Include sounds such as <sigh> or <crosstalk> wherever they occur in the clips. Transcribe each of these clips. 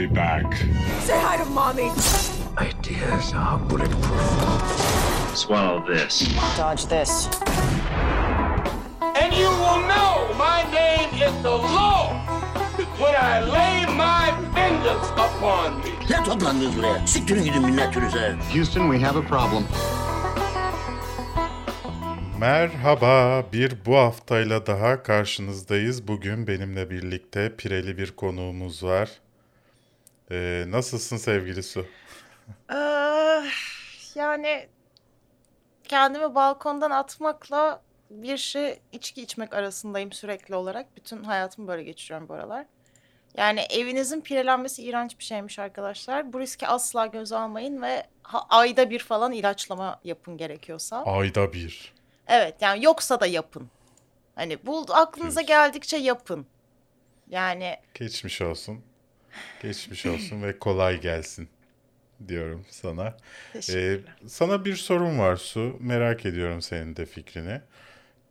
be back. Say hi to mommy. Ideas are bulletproof. Swallow this. Dodge this. And you will know my name is the Lord when I lay my vengeance upon me. Ne toplandınız buraya? Siktirin gidin minnetünüze. Houston, we have a problem. Merhaba, bir bu haftayla daha karşınızdayız. Bugün benimle birlikte pireli bir konuğumuz var. Ee, nasılsın sevgili Su? Ee, yani kendimi balkondan atmakla bir şey içki içmek arasındayım sürekli olarak. Bütün hayatımı böyle geçiriyorum bu aralar. Yani evinizin pirelenmesi iğrenç bir şeymiş arkadaşlar. Bu riski asla göze almayın ve ha- ayda bir falan ilaçlama yapın gerekiyorsa. Ayda bir. Evet yani yoksa da yapın. Hani bu aklınıza geldikçe yapın. Yani Geçmiş olsun. Geçmiş olsun ve kolay gelsin diyorum sana. Ee, sana bir sorum var Su. Merak ediyorum senin de fikrini.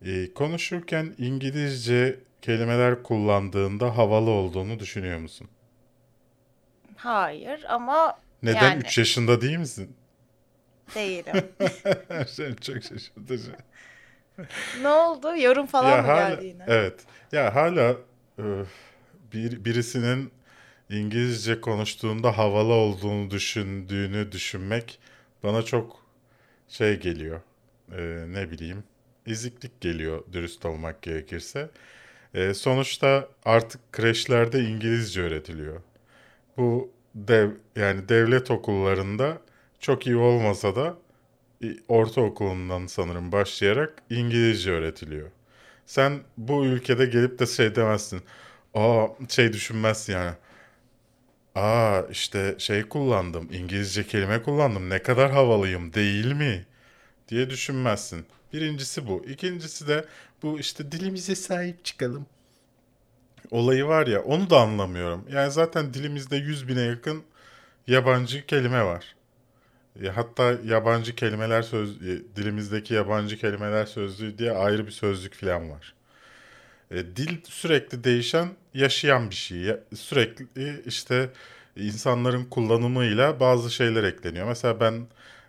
Ee, konuşurken İngilizce kelimeler kullandığında havalı olduğunu düşünüyor musun? Hayır ama Neden? Yani. 3 yaşında değil misin? değilim. <laughs> Sen çok şaşırtıcı. ne oldu? Yorum falan mı hala, geldi yine? Evet. Ya hala e, bir, birisinin İngilizce konuştuğunda havalı olduğunu düşündüğünü düşünmek bana çok şey geliyor. E, ne bileyim eziklik geliyor dürüst olmak gerekirse. E, sonuçta artık kreşlerde İngilizce öğretiliyor. Bu dev yani devlet okullarında çok iyi olmasa da ortaokulundan sanırım başlayarak İngilizce öğretiliyor. Sen bu ülkede gelip de şey demezsin. Aa şey düşünmezsin yani. Aa işte şey kullandım. İngilizce kelime kullandım. Ne kadar havalıyım değil mi? diye düşünmezsin. Birincisi bu. İkincisi de bu işte dilimize sahip çıkalım. Olayı var ya onu da anlamıyorum. Yani zaten dilimizde 100 bine yakın yabancı kelime var. Ya hatta yabancı kelimeler söz e, dilimizdeki yabancı kelimeler sözlüğü diye ayrı bir sözlük falan var. E, dil sürekli değişen, yaşayan bir şey. Sürekli işte insanların kullanımıyla bazı şeyler ekleniyor. Mesela ben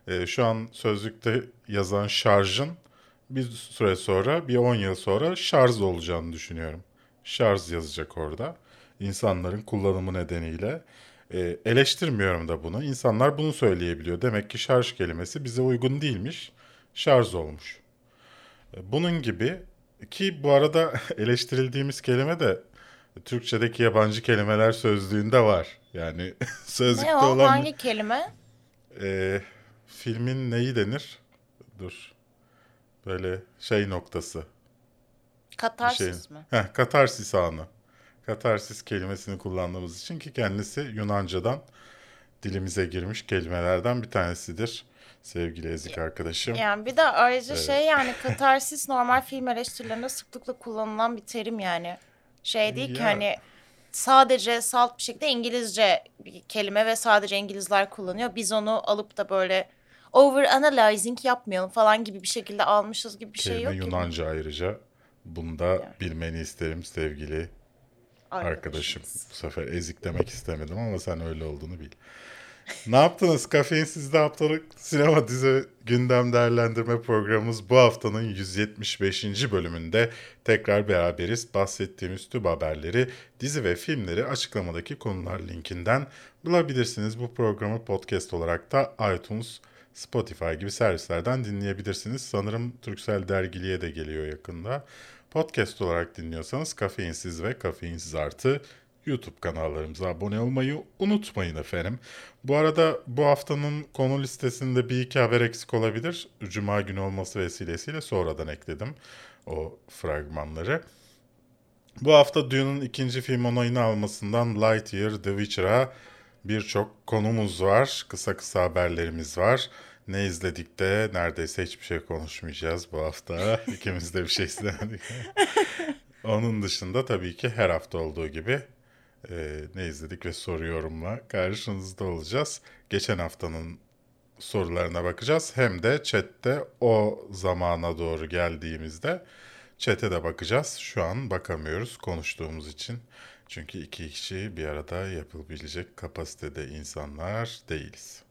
e, şu an sözlükte yazan şarjın bir süre sonra, bir 10 yıl sonra şarj olacağını düşünüyorum. Şarj yazacak orada. İnsanların kullanımı nedeniyle. E, eleştirmiyorum da bunu. İnsanlar bunu söyleyebiliyor. Demek ki şarj kelimesi bize uygun değilmiş. Şarj olmuş. E, Bunun gibi ki bu arada <laughs> eleştirildiğimiz kelime de Türkçedeki yabancı kelimeler sözlüğünde var. Yani <laughs> sözlükte Ne o? olan Hangi kelime? e, filmin neyi denir? Dur. Böyle şey noktası. Katarsis şey. mi? Heh, katarsis anı. Katarsis kelimesini kullandığımız için ki kendisi Yunancadan dilimize girmiş kelimelerden bir tanesidir. Sevgili Ezik arkadaşım. Yani bir de ayrıca şey yani <laughs> katarsis normal film eleştirilerinde sıklıkla kullanılan bir terim yani. Şey değil ki Ya. hani sadece salt bir şekilde İngilizce bir kelime ve sadece İngilizler kullanıyor. Biz onu alıp da böyle over analyzing yapmayalım falan gibi bir şekilde almışız gibi bir şey Kelime yok ki. Yunanca ayrıca. Bunu da bilmeni isterim sevgili arkadaşım. Bu sefer ezik demek istemedim ama sen öyle olduğunu bil. Ne yaptınız? Kafeinsiz'de haftalık sinema dizi gündem değerlendirme programımız bu haftanın 175. bölümünde tekrar beraberiz. Bahsettiğimiz tüm haberleri, dizi ve filmleri açıklamadaki konular linkinden bulabilirsiniz. Bu programı podcast olarak da iTunes, Spotify gibi servislerden dinleyebilirsiniz. Sanırım Turkcell dergiliye de geliyor yakında. Podcast olarak dinliyorsanız Kafeinsiz ve Kafeinsiz Artı YouTube kanallarımıza abone olmayı unutmayın efendim. Bu arada bu haftanın konu listesinde bir iki haber eksik olabilir. Cuma günü olması vesilesiyle sonradan ekledim o fragmanları. Bu hafta Dune'un ikinci film onayını almasından Lightyear, The Witcher'a birçok konumuz var. Kısa kısa haberlerimiz var. Ne izledik de neredeyse hiçbir şey konuşmayacağız bu hafta. İkimiz de bir şey izlemedik. <laughs> Onun dışında tabii ki her hafta olduğu gibi e, ne izledik ve soru yorumla karşınızda olacağız. Geçen haftanın sorularına bakacağız. Hem de chatte o zamana doğru geldiğimizde Chat'e de bakacağız. Şu an bakamıyoruz konuştuğumuz için. Çünkü iki kişi bir arada yapabilecek kapasitede insanlar değiliz.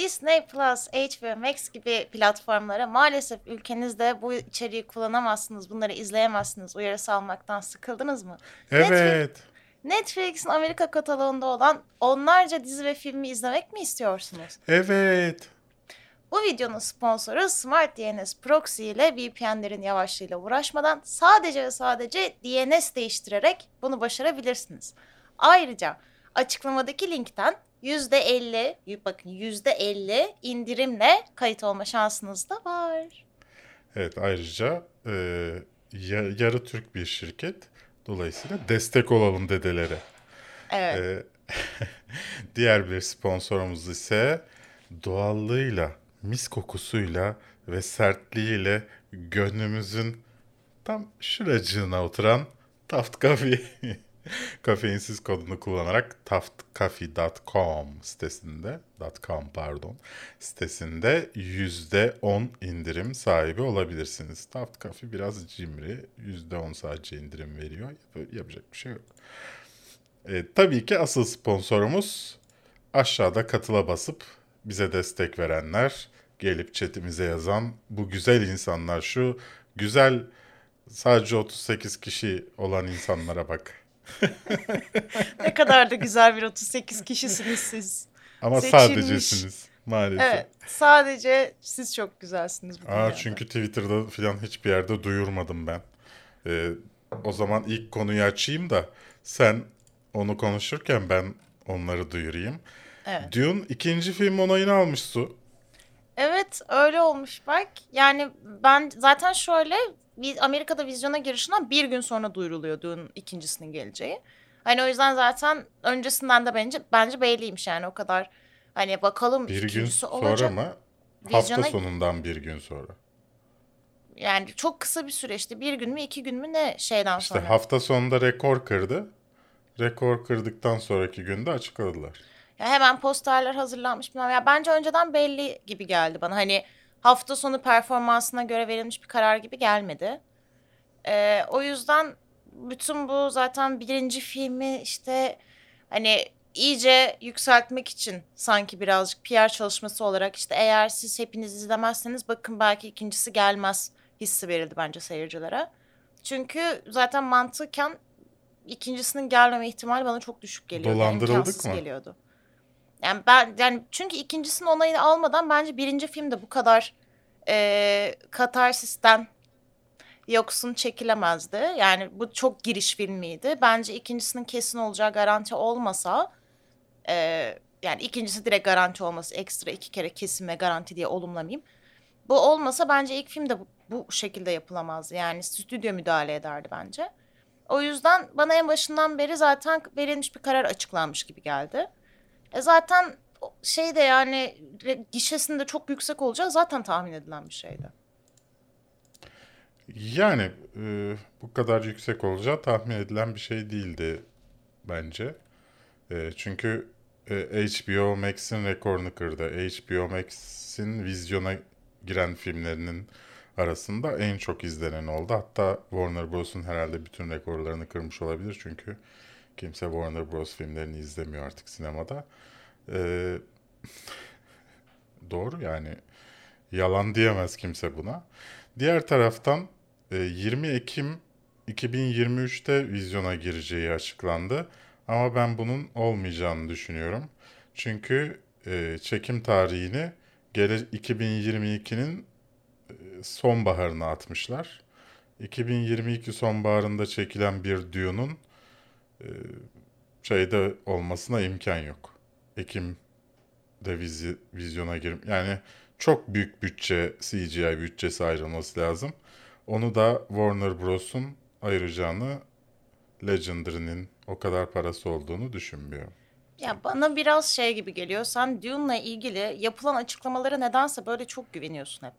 Disney Plus, HBO Max gibi platformlara maalesef ülkenizde bu içeriği kullanamazsınız, bunları izleyemezsiniz uyarısı almaktan sıkıldınız mı? Evet. Netflix'in Amerika kataloğunda olan onlarca dizi ve filmi izlemek mi istiyorsunuz? Evet. Bu videonun sponsoru Smart DNS Proxy ile VPN'lerin yavaşlığıyla uğraşmadan sadece ve sadece DNS değiştirerek bunu başarabilirsiniz. Ayrıca açıklamadaki linkten %50, bakın %50 indirimle kayıt olma şansınız da var. Evet ayrıca e, ya- yarı Türk bir şirket. Dolayısıyla destek olalım dedelere. Evet. E, <laughs> diğer bir sponsorumuz ise doğallığıyla, mis kokusuyla ve sertliğiyle gönlümüzün tam şuracığına oturan Taft Coffee. <laughs> <laughs> Kafeinsiz kodunu kullanarak taftcoffee.com sitesinde .com pardon sitesinde %10 indirim sahibi olabilirsiniz. Taft Coffee biraz cimri. %10 sadece indirim veriyor. Yap- Yapacak bir şey yok. E, tabii ki asıl sponsorumuz aşağıda katıla basıp bize destek verenler, gelip chatimize yazan bu güzel insanlar, şu güzel sadece 38 kişi olan insanlara bak. Ne kadar da güzel bir 38 kişisiniz siz. Ama Seçilmiş. sadecesiniz maalesef. Evet. Sadece siz çok güzelsiniz bu Aa, dünyada. çünkü Twitter'da falan hiçbir yerde duyurmadım ben. Ee, o zaman ilk konuyu açayım da sen onu konuşurken ben onları duyurayım. Evet. Dune ikinci film onayını almış Su. Evet öyle olmuş bak. Yani ben zaten şöyle Amerika'da vizyona girişinden bir gün sonra duyuruluyor Dune ikincisinin geleceği. Hani o yüzden zaten öncesinden de bence bence belliymiş yani o kadar hani bakalım Bir gün sonra olacak. mı? Hafta Vizyona- sonundan bir gün sonra. Yani çok kısa bir süreçti. Bir gün mü iki gün mü ne şeyden İşte sonra. hafta sonunda rekor kırdı. Rekor kırdıktan sonraki günde açıkladılar. Ya hemen posterler hazırlanmış. Ya bence önceden belli gibi geldi bana. Hani hafta sonu performansına göre verilmiş bir karar gibi gelmedi. Ee, o yüzden bütün bu zaten birinci filmi işte hani iyice yükseltmek için sanki birazcık PR çalışması olarak işte eğer siz hepiniz izlemezseniz bakın belki ikincisi gelmez hissi verildi bence seyircilere. Çünkü zaten mantıken ikincisinin gelmeme ihtimali bana çok düşük geliyordu. Yani Dolandırıldık imkansız mı? geliyordu. Yani ben yani çünkü ikincisinin onayını almadan bence birinci film de bu kadar e, katarsisten yoksun çekilemezdi. Yani bu çok giriş filmiydi. Bence ikincisinin kesin olacağı garanti olmasa e, yani ikincisi direkt garanti olması ekstra iki kere kesin ve garanti diye olumlamayayım. Bu olmasa bence ilk film de bu, bu şekilde yapılamazdı. Yani stüdyo müdahale ederdi bence. O yüzden bana en başından beri zaten verilmiş bir karar açıklanmış gibi geldi. E zaten şey de yani gişesinde çok yüksek olacağı zaten tahmin edilen bir şeydi. Yani e, bu kadar yüksek olacağı tahmin edilen bir şey değildi bence. E, çünkü e, HBO Max'in rekorunu kırdı. HBO Max'in vizyona giren filmlerinin arasında en çok izlenen oldu. Hatta Warner Bros'un herhalde bütün rekorlarını kırmış olabilir. Çünkü kimse Warner Bros filmlerini izlemiyor artık sinemada. E, <laughs> doğru yani. Yalan diyemez kimse buna. Diğer taraftan e, 20 Ekim 2023'te vizyona gireceği açıklandı. Ama ben bunun olmayacağını düşünüyorum. Çünkü e, çekim tarihini gele 2022'nin e, sonbaharına atmışlar. 2022 sonbaharında çekilen bir Dune'un e, şeyde olmasına imkan yok. Ekim'de vizi, vizyona girim. Yani çok büyük bütçe CGI bütçesi ayrılması lazım. Onu da Warner Bros'un ayıracağını Legendary'nin o kadar parası olduğunu düşünmüyorum. Ya bana biraz şey gibi geliyor. Sen Dune'la ilgili yapılan açıklamalara nedense böyle çok güveniyorsun hep.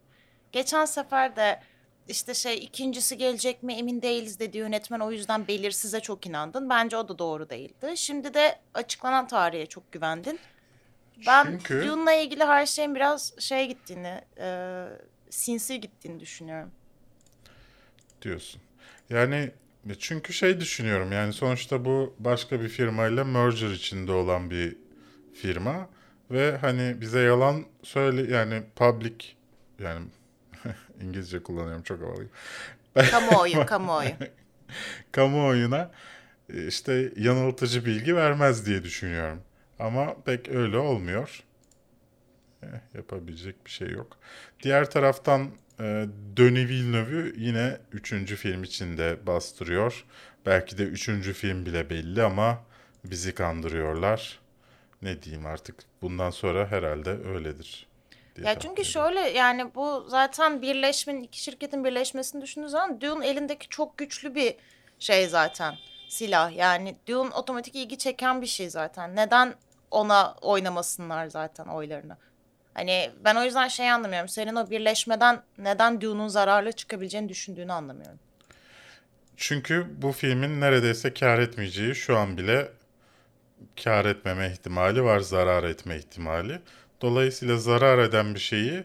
Geçen sefer de işte şey ikincisi gelecek mi emin değiliz dedi yönetmen o yüzden belirsize çok inandın. Bence o da doğru değildi. Şimdi de açıklanan tarihe çok güvendin. Ben Çünkü- Dune'la ilgili her şeyin biraz şey gittiğini, e, sinsi gittiğini düşünüyorum. diyorsun. Yani çünkü şey düşünüyorum yani sonuçta bu başka bir firmayla merger içinde olan bir firma ve hani bize yalan söyle yani public yani <laughs> İngilizce kullanıyorum çok havalıyım. Kamuoyu, <laughs> kamuoyu. Kamuoyuna e, işte yanıltıcı bilgi vermez diye düşünüyorum. Ama pek öyle olmuyor. Eh, yapabilecek bir şey yok. Diğer taraftan e, Denis Villeneuve'ü yine üçüncü film içinde bastırıyor. Belki de üçüncü film bile belli ama bizi kandırıyorlar. Ne diyeyim artık bundan sonra herhalde öyledir. Diye Ya çünkü ediyorum. şöyle yani bu zaten birleşmenin iki şirketin birleşmesini düşündüğün zaman Dune elindeki çok güçlü bir şey zaten silah. Yani Dune otomatik ilgi çeken bir şey zaten. Neden ona oynamasınlar zaten oylarını? Hani ben o yüzden şey anlamıyorum. Senin o birleşmeden neden Dune'un zararlı çıkabileceğini düşündüğünü anlamıyorum. Çünkü bu filmin neredeyse kar etmeyeceği şu an bile kar etmeme ihtimali var, zarar etme ihtimali. Dolayısıyla zarar eden bir şeyi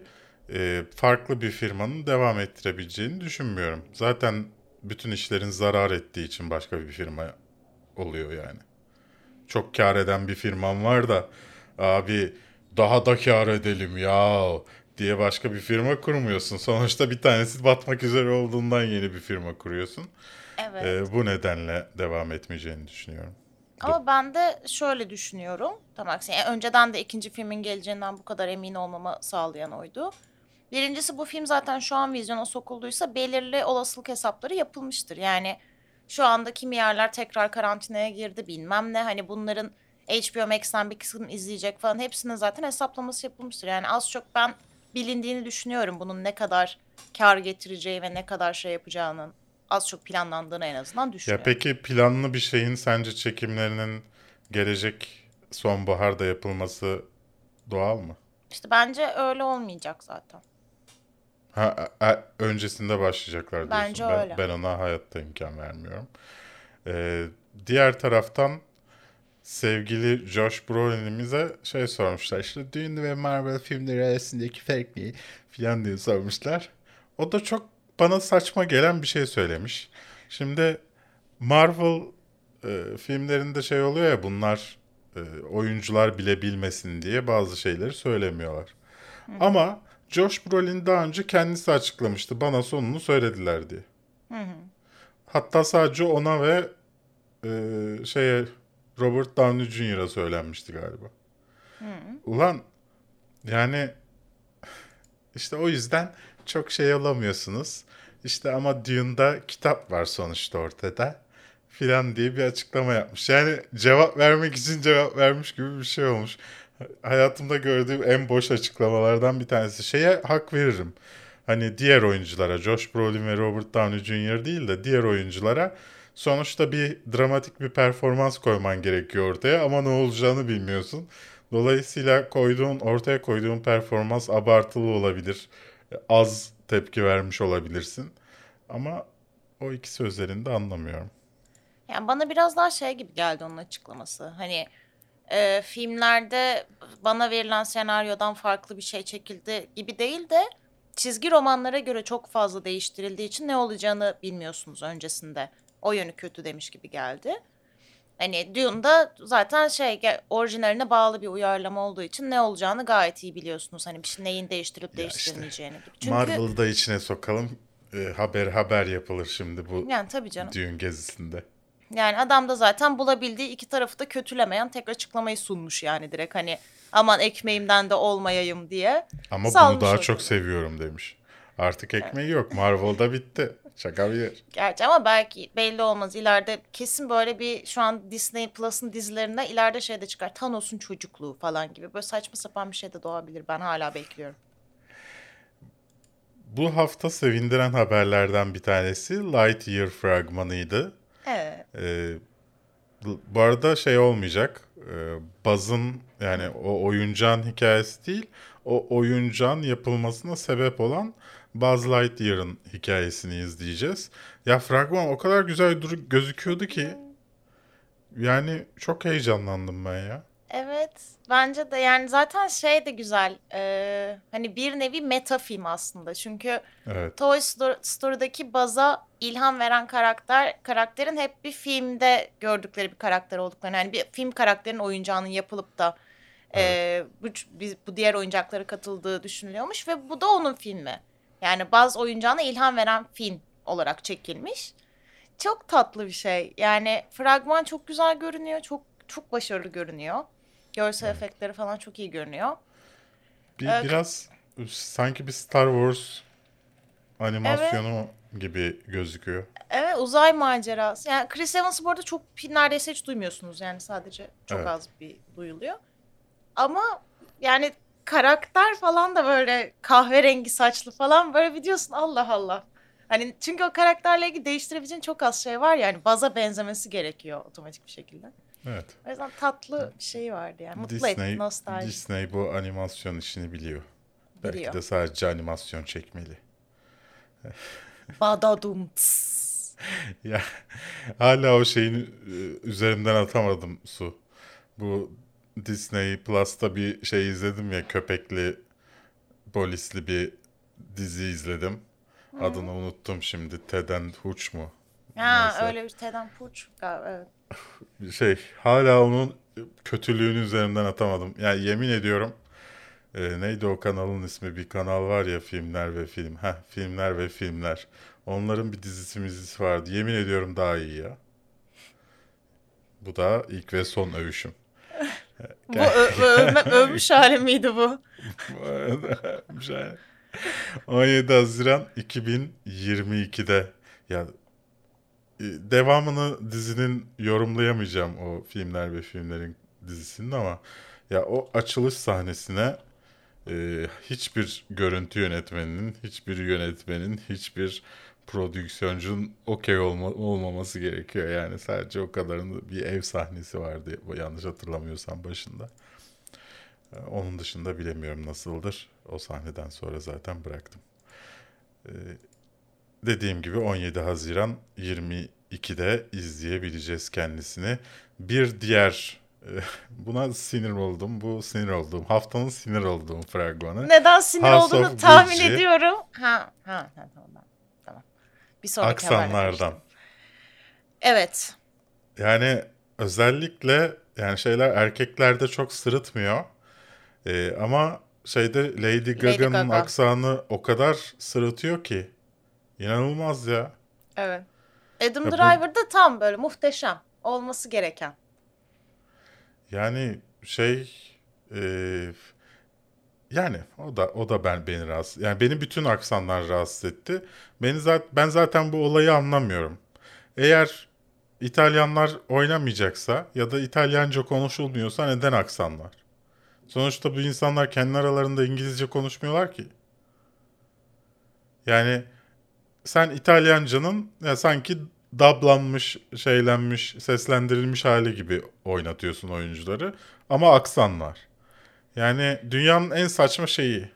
e, farklı bir firmanın devam ettirebileceğini düşünmüyorum. Zaten bütün işlerin zarar ettiği için başka bir firma oluyor yani. Çok kar eden bir firman var da abi daha da kar edelim ya diye başka bir firma kurmuyorsun. Sonuçta bir tanesi batmak üzere olduğundan yeni bir firma kuruyorsun. Evet. Ee, bu nedenle devam etmeyeceğini düşünüyorum. Ama ben de şöyle düşünüyorum. Tam aksine yani önceden de ikinci filmin geleceğinden bu kadar emin olmama sağlayan oydu. Birincisi bu film zaten şu an vizyona sokulduysa belirli olasılık hesapları yapılmıştır. Yani şu anda kimi yerler tekrar karantinaya girdi bilmem ne. Hani bunların HBO Max'ten bir kısmını izleyecek falan hepsinin zaten hesaplaması yapılmıştır. Yani az çok ben bilindiğini düşünüyorum bunun ne kadar kar getireceği ve ne kadar şey yapacağının az çok planlandığını en azından Ya düşünüyorum. peki planlı bir şeyin sence çekimlerinin gelecek sonbaharda yapılması doğal mı? İşte bence öyle olmayacak zaten. Ha, a- a- öncesinde başlayacaklar diyorsun. Bence ben, öyle. ben ona hayatta imkan vermiyorum. Ee, diğer taraftan sevgili Josh Brolin'imize şey sormuşlar. İşte Dune ve Marvel filmleri arasındaki fark ne? Falan diye sormuşlar. O da çok bana saçma gelen bir şey söylemiş. Şimdi Marvel e, filmlerinde şey oluyor ya bunlar e, oyuncular bile bilmesin diye bazı şeyleri söylemiyorlar. Ama Josh Brolin daha önce kendisi açıklamıştı. Bana sonunu söylediler diye. Hatta sadece ona ve e, şeye Robert Downey Jr.'a söylenmişti galiba. Ulan yani işte o yüzden çok şey olamıyorsunuz. İşte ama Dune'da kitap var sonuçta ortada filan diye bir açıklama yapmış. Yani cevap vermek için cevap vermiş gibi bir şey olmuş. Hayatımda gördüğüm en boş açıklamalardan bir tanesi. Şeye hak veririm. Hani diğer oyunculara, Josh Brolin ve Robert Downey Jr. değil de diğer oyunculara sonuçta bir dramatik bir performans koyman gerekiyor ortaya ama ne olacağını bilmiyorsun. Dolayısıyla koyduğun, ortaya koyduğun performans abartılı olabilir. Az tepki vermiş olabilirsin. Ama o iki sözlerini de anlamıyorum. Yani bana biraz daha şey gibi geldi onun açıklaması. Hani e, filmlerde bana verilen senaryodan farklı bir şey çekildi gibi değil de çizgi romanlara göre çok fazla değiştirildiği için ne olacağını bilmiyorsunuz öncesinde. O yönü kötü demiş gibi geldi. Hani Dune'da zaten şey orijinaline bağlı bir uyarlama olduğu için ne olacağını gayet iyi biliyorsunuz. Hani bir şey neyin değiştirip değiştirilmeyeceğini gibi. Çünkü Marvel'ı da içine sokalım. E, haber haber yapılır şimdi bu yani tabii canım. düğün gezisinde. Yani adam da zaten bulabildiği iki tarafı da kötülemeyen tek açıklamayı sunmuş yani direkt hani aman ekmeğimden de olmayayım diye. Ama bunu daha çok seviyorum demiş. Artık ekmeği yok. Marvel'da bitti. Şaka bir. Gerçi ama belki belli olmaz ileride kesin böyle bir şu an Disney Plus'ın dizilerinde ileride şey de çıkar. Thanos'un çocukluğu falan gibi böyle saçma sapan bir şey de doğabilir. Ben hala bekliyorum. Bu hafta sevindiren haberlerden bir tanesi Lightyear fragmanıydı. Evet. Ee, bu arada şey olmayacak. Ee, Buzz'ın yani o oyuncağın hikayesi değil, o oyuncağın yapılmasına sebep olan Buzz Lightyear'ın hikayesini izleyeceğiz. Ya fragman o kadar güzel dur gözüküyordu ki yani çok heyecanlandım ben ya. Evet bence de yani zaten şey de güzel e, hani bir nevi meta film aslında çünkü Evet. Toy Sto- Story'daki baza ilham veren karakter karakterin hep bir filmde gördükleri bir karakter olduklarını yani bir film karakterinin oyuncağının yapılıp da e, bu, bu diğer oyuncaklara katıldığı düşünülüyormuş ve bu da onun filmi. Yani Baz oyuncağına ilham veren film olarak çekilmiş. Çok tatlı bir şey. Yani fragman çok güzel görünüyor. Çok çok başarılı görünüyor. Görsel efektleri falan çok iyi görünüyor. Bir, Evet. Biraz sanki bir Star Wars animasyonu gibi gözüküyor. Evet uzay macerası. Yani Chris Evans'ı bu arada çok neredeyse hiç duymuyorsunuz yani sadece çok Evet. az bir duyuluyor. Ama yani karakter falan da böyle kahverengi saçlı falan böyle biliyorsun Allah Allah. Hani çünkü o karakterle ilgili değiştirebileceğin çok az şey var yani baza benzemesi gerekiyor otomatik bir şekilde. Evet. O yüzden tatlı bir şey vardı yani. Mutlu Disney, etti, nostalji. Disney bu animasyon işini biliyor. Belki Biliyor. de sadece animasyon çekmeli. <laughs> Badadum. Ya hala o şeyin e, üzerimden atamadım su. Bu Disney Plus'ta bir şey izledim ya köpekli polisli bir dizi izledim. Adını unuttum şimdi. Ted and Hooch mu? Ha Neyse. öyle bir Teden Puç galiba evet. <laughs> Şey hala onun kötülüğünü üzerimden atamadım. Yani yemin ediyorum e, neydi o kanalın ismi? Bir kanal var ya filmler ve film. Heh, filmler ve filmler. Onların bir dizisi mizisi vardı. Yemin ediyorum daha iyi ya. Bu da ilk ve son övüşüm. <laughs> Bu ö- övme, <laughs> övmüş hali miydi bu? Şey, 17 Haziran 2022'de ya e, devamını dizinin yorumlayamayacağım o filmler ve filmlerin dizisinin ama ya o açılış sahnesine e, hiçbir görüntü yönetmeninin, hiçbir yönetmenin, hiçbir prodüksiyoncunun okey olma, olmaması gerekiyor. Yani sadece o kadarın bir ev sahnesi vardı yanlış hatırlamıyorsam başında. Ee, Onun dışında bilemiyorum nasıldır. O sahneden sonra zaten bıraktım. Ee, dediğim gibi 17 Haziran 22'de izleyebileceğiz kendisini. Bir diğer e, <laughs> buna sinir oldum. Bu sinir olduğum haftanın sinir olduğum fragmanı. Neden sinir House olduğunu tahmin Gucci. ediyorum. Ha, ha, Tamam. Bir sonraki Aksanlardan. Evet. Yani özellikle yani şeyler erkeklerde çok sırıtmıyor. Ee, ama şeyde Lady Gaga'nın Gaga. aksanı o kadar sırıtıyor ki inanılmaz ya. Evet. Adam Ya Driver da tam böyle muhteşem. Olması gereken. Yani şey e, yani o da o da ben beni rahatsız. Yani beni bütün aksanlar rahatsız etti. Beni zaten ben zaten bu olayı anlamıyorum. Eğer İtalyanlar oynamayacaksa ya da İtalyanca konuşulmuyorsa neden aksanlar? Sonuçta bu insanlar kendi aralarında İngilizce konuşmuyorlar ki. Yani sen İtalyancanın ya sanki dablanmış, şeylenmiş, seslendirilmiş hali gibi oynatıyorsun oyuncuları ama aksan var. Yani dünyanın en saçma şeyi.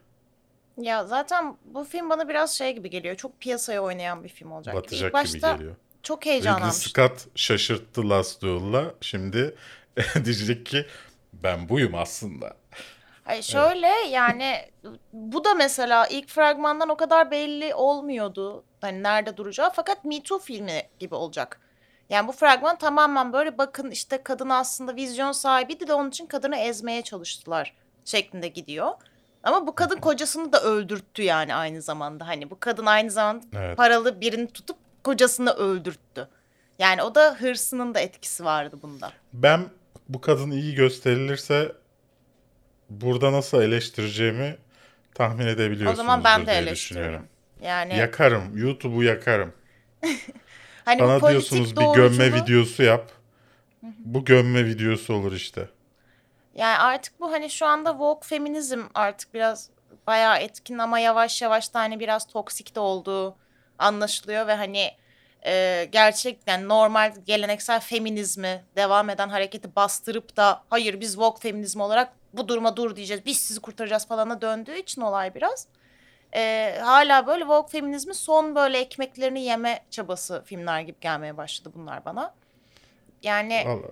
Ya zaten bu film bana biraz şey gibi geliyor. Çok piyasaya oynayan bir film olacak. gibi. İlk Batacak başta gibi geliyor. çok Ridley heyecanlanmıştım. Scott şaşırttı Last Duel'la. Şimdi <laughs> diyecek ki ben buyum aslında. Hayır şöyle yani bu da mesela ilk fragmandan o kadar belli olmuyordu. Hani nerede duracağı fakat Me Too filmi gibi olacak. Yani bu fragman tamamen böyle bakın işte kadın aslında vizyon sahibiydi de onun için kadını ezmeye çalıştılar şeklinde gidiyor. Ama bu kadın kocasını da öldürttü yani aynı zamanda. Hani bu kadın aynı zamanda Evet. paralı birini tutup kocasını öldürttü. Yani o da hırsının da etkisi vardı bunda. Ben bu kadın iyi gösterilirse burada nasıl eleştireceğimi tahmin edebiliyorsunuz. O zaman ben de düşünüyorum. Yani Yakarım. YouTube'u yakarım. <laughs> hani Bana diyorsunuz bir gömme videosu yap. Bu gömme videosu olur işte. Yani artık bu hani şu anda woke feminizm artık biraz bayağı etkin ama yavaş yavaş da hani biraz toksik de olduğu anlaşılıyor ve hani e, gerçekten normal geleneksel feminizmi devam eden hareketi bastırıp da hayır biz woke feminizm olarak bu duruma dur diyeceğiz biz sizi kurtaracağız falana döndüğü için olay biraz. E, hala böyle woke feminizmin son böyle ekmeklerini yeme çabası filmler gibi gelmeye başladı bunlar bana. Yani Vallahi.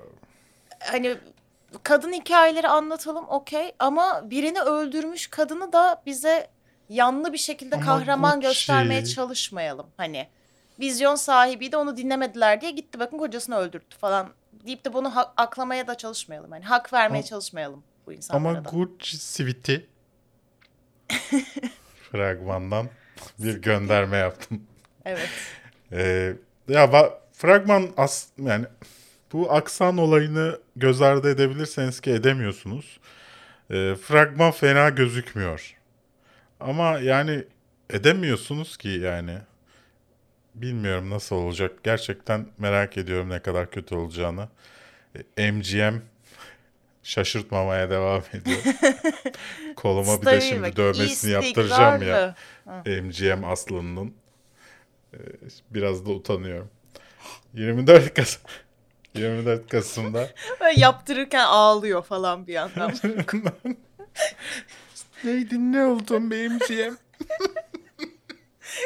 hani kadın hikayeleri anlatalım okey ama birini öldürmüş kadını da bize yanlı bir şekilde Ama kahraman Gucci. göstermeye çalışmayalım. Hani vizyon sahibi de onu dinlemediler diye gitti bakın kocasını öldürttü falan deyip de bunu ha- aklamaya da çalışmayalım. Hani hak vermeye Ama- çalışmayalım bu insanlara Ama da. Gucci Sweet'i <laughs> fragmandan bir gönderme yaptım. Evet. Ee, ya fragman as yani bu aksan olayını göz ardı edebilirseniz ki edemiyorsunuz. Ee, fragman fena gözükmüyor. Ama yani edemiyorsunuz ki yani. Bilmiyorum nasıl olacak. Gerçekten merak ediyorum ne kadar kötü olacağını. Ee, MGM <laughs> şaşırtmamaya devam ediyor. <laughs> Koluma bir de şimdi dövmesini yaptıracağım ya. istikrarlı. MGM Aslı'nın. Ee, Biraz da utanıyorum. <laughs> 24 Kasım 24 Kasım'da Böyle yaptırırken ağlıyor falan bir yandan. <laughs> Neydi ne oldun be MGM?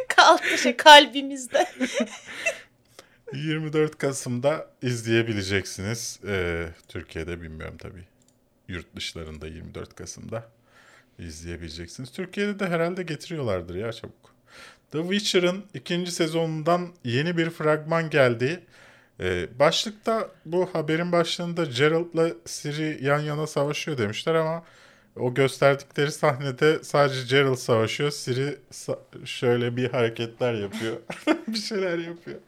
Kalktı şey kalbimizde. <laughs> 24 Kasım'da izleyebileceksiniz. Ee, Türkiye'de bilmiyorum tabii. Yurt dışlarında 24 Kasım'da izleyebileceksiniz. Türkiye'de de herhalde getiriyorlardır ya çabuk. The Witcher'ın ikinci sezonundan yeni bir fragman geldi. Ee, başlıkta bu haberin başlığında Geralt'la Ciri yan yana savaşıyor demişler ama o gösterdikleri sahnede sadece Geralt savaşıyor. Ciri sa- şöyle bir hareketler yapıyor. <laughs> bir şeyler yapıyor.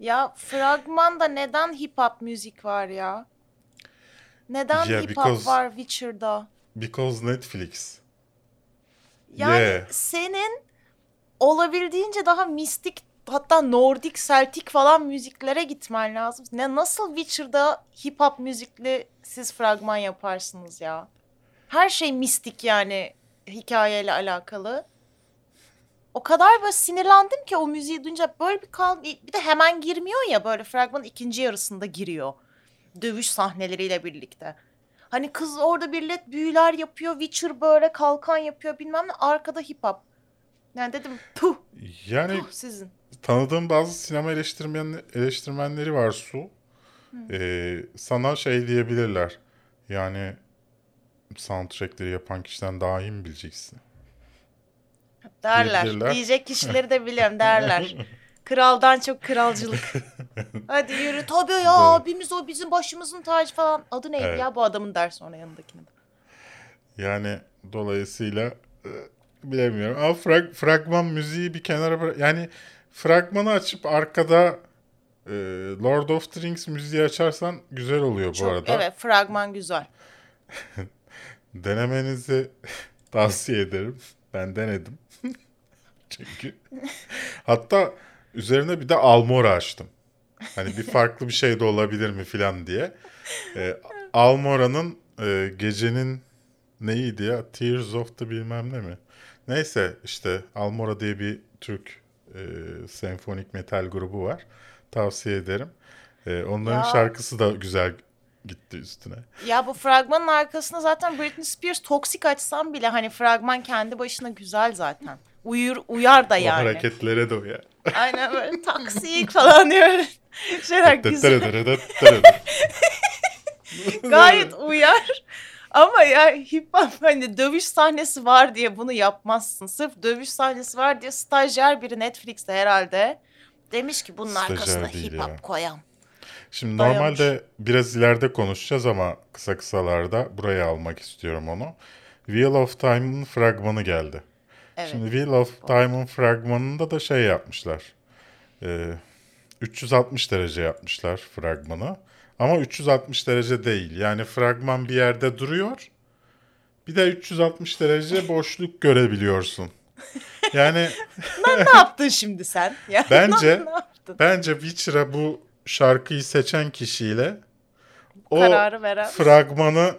Ya fragmanda neden hip hop müzik var ya? Neden Yeah, hip hop because- var Witcher'da? Because Netflix. Yani Yeah. senin olabildiğince daha mistik hatta Nordik, Celtic falan müziklere gitmen lazım. Ne nasıl Witcher'da hip hop müzikli siz fragman yaparsınız ya? Her şey mistik yani hikayeyle alakalı. O kadar böyle sinirlendim ki o müziği duyunca böyle bir kal bir de hemen girmiyor ya böyle fragmanın ikinci yarısında giriyor. Dövüş sahneleriyle birlikte. Hani kız orada bir led büyüler yapıyor. Witcher böyle kalkan yapıyor bilmem ne. Arkada hip hop. Yani dedim puh, Yani puh sizin. Tanıdığım bazı sinema eleştirmen, eleştirmenleri var Su. Ee, sana şey diyebilirler. Yani soundtrackleri yapan kişiden daha iyi mi bileceksin? Derler. Diyebilirler. Diyecek kişileri de <laughs> biliyorum derler. Kraldan çok kralcılık. <laughs> Hadi yürü tabii ya Doğru. abimiz o bizim başımızın tacı falan. Adı neydi Evet. ya bu adamın der sonra yanındakine. de. Yani dolayısıyla e, bilemiyorum. Ama frag- fragman müziği bir kenara bırak. Yani fragmanı açıp arkada e, Lord of the Rings müziği açarsan güzel oluyor bu Çok, arada. evet fragman güzel. <laughs> Denemenizi <laughs> tavsiye ederim. Ben denedim. <laughs> Çünkü hatta üzerine bir de Almora açtım. Hani bir farklı bir şey de olabilir mi filan diye. Ee, Almora'nın e, gecenin neydi ya? Tears of the bilmem ne mi? Neyse işte Almora diye bir Türk e, senfonik metal grubu var. Tavsiye ederim. E, onların Ya. şarkısı da güzel gitti üstüne. Ya bu fragmanın arkasında zaten Britney Spears toksik açsam bile hani fragman kendi başına güzel zaten. Uyur, uyar da O yani. hareketlere de o ya. Aynen böyle toksik falan diyor. Şeyler güzel. <laughs> Gayet uyar. Ama ya hip hop hani dövüş sahnesi var diye bunu yapmazsın. Sırf dövüş sahnesi var diye stajyer biri Netflix'te herhalde demiş ki bunun Stajyer arkasına hip hop ya. koyam. Şimdi Dayamış. normalde biraz ileride konuşacağız ama kısa kısalarda buraya almak istiyorum onu. Wheel of Time'ın fragmanı geldi. Evet. Şimdi Wheel of Time'ın fragmanında da şey yapmışlar. Ee, 360 derece yapmışlar fragmanı. Ama 360 derece değil. Yani fragman bir yerde duruyor. Bir de 360 derece boşluk görebiliyorsun. Yani <laughs> ne yaptın şimdi sen? <laughs> Ya, Bence- bence Witcher'a bu şarkıyı seçen kişiyle o Kararı veren. fragmanı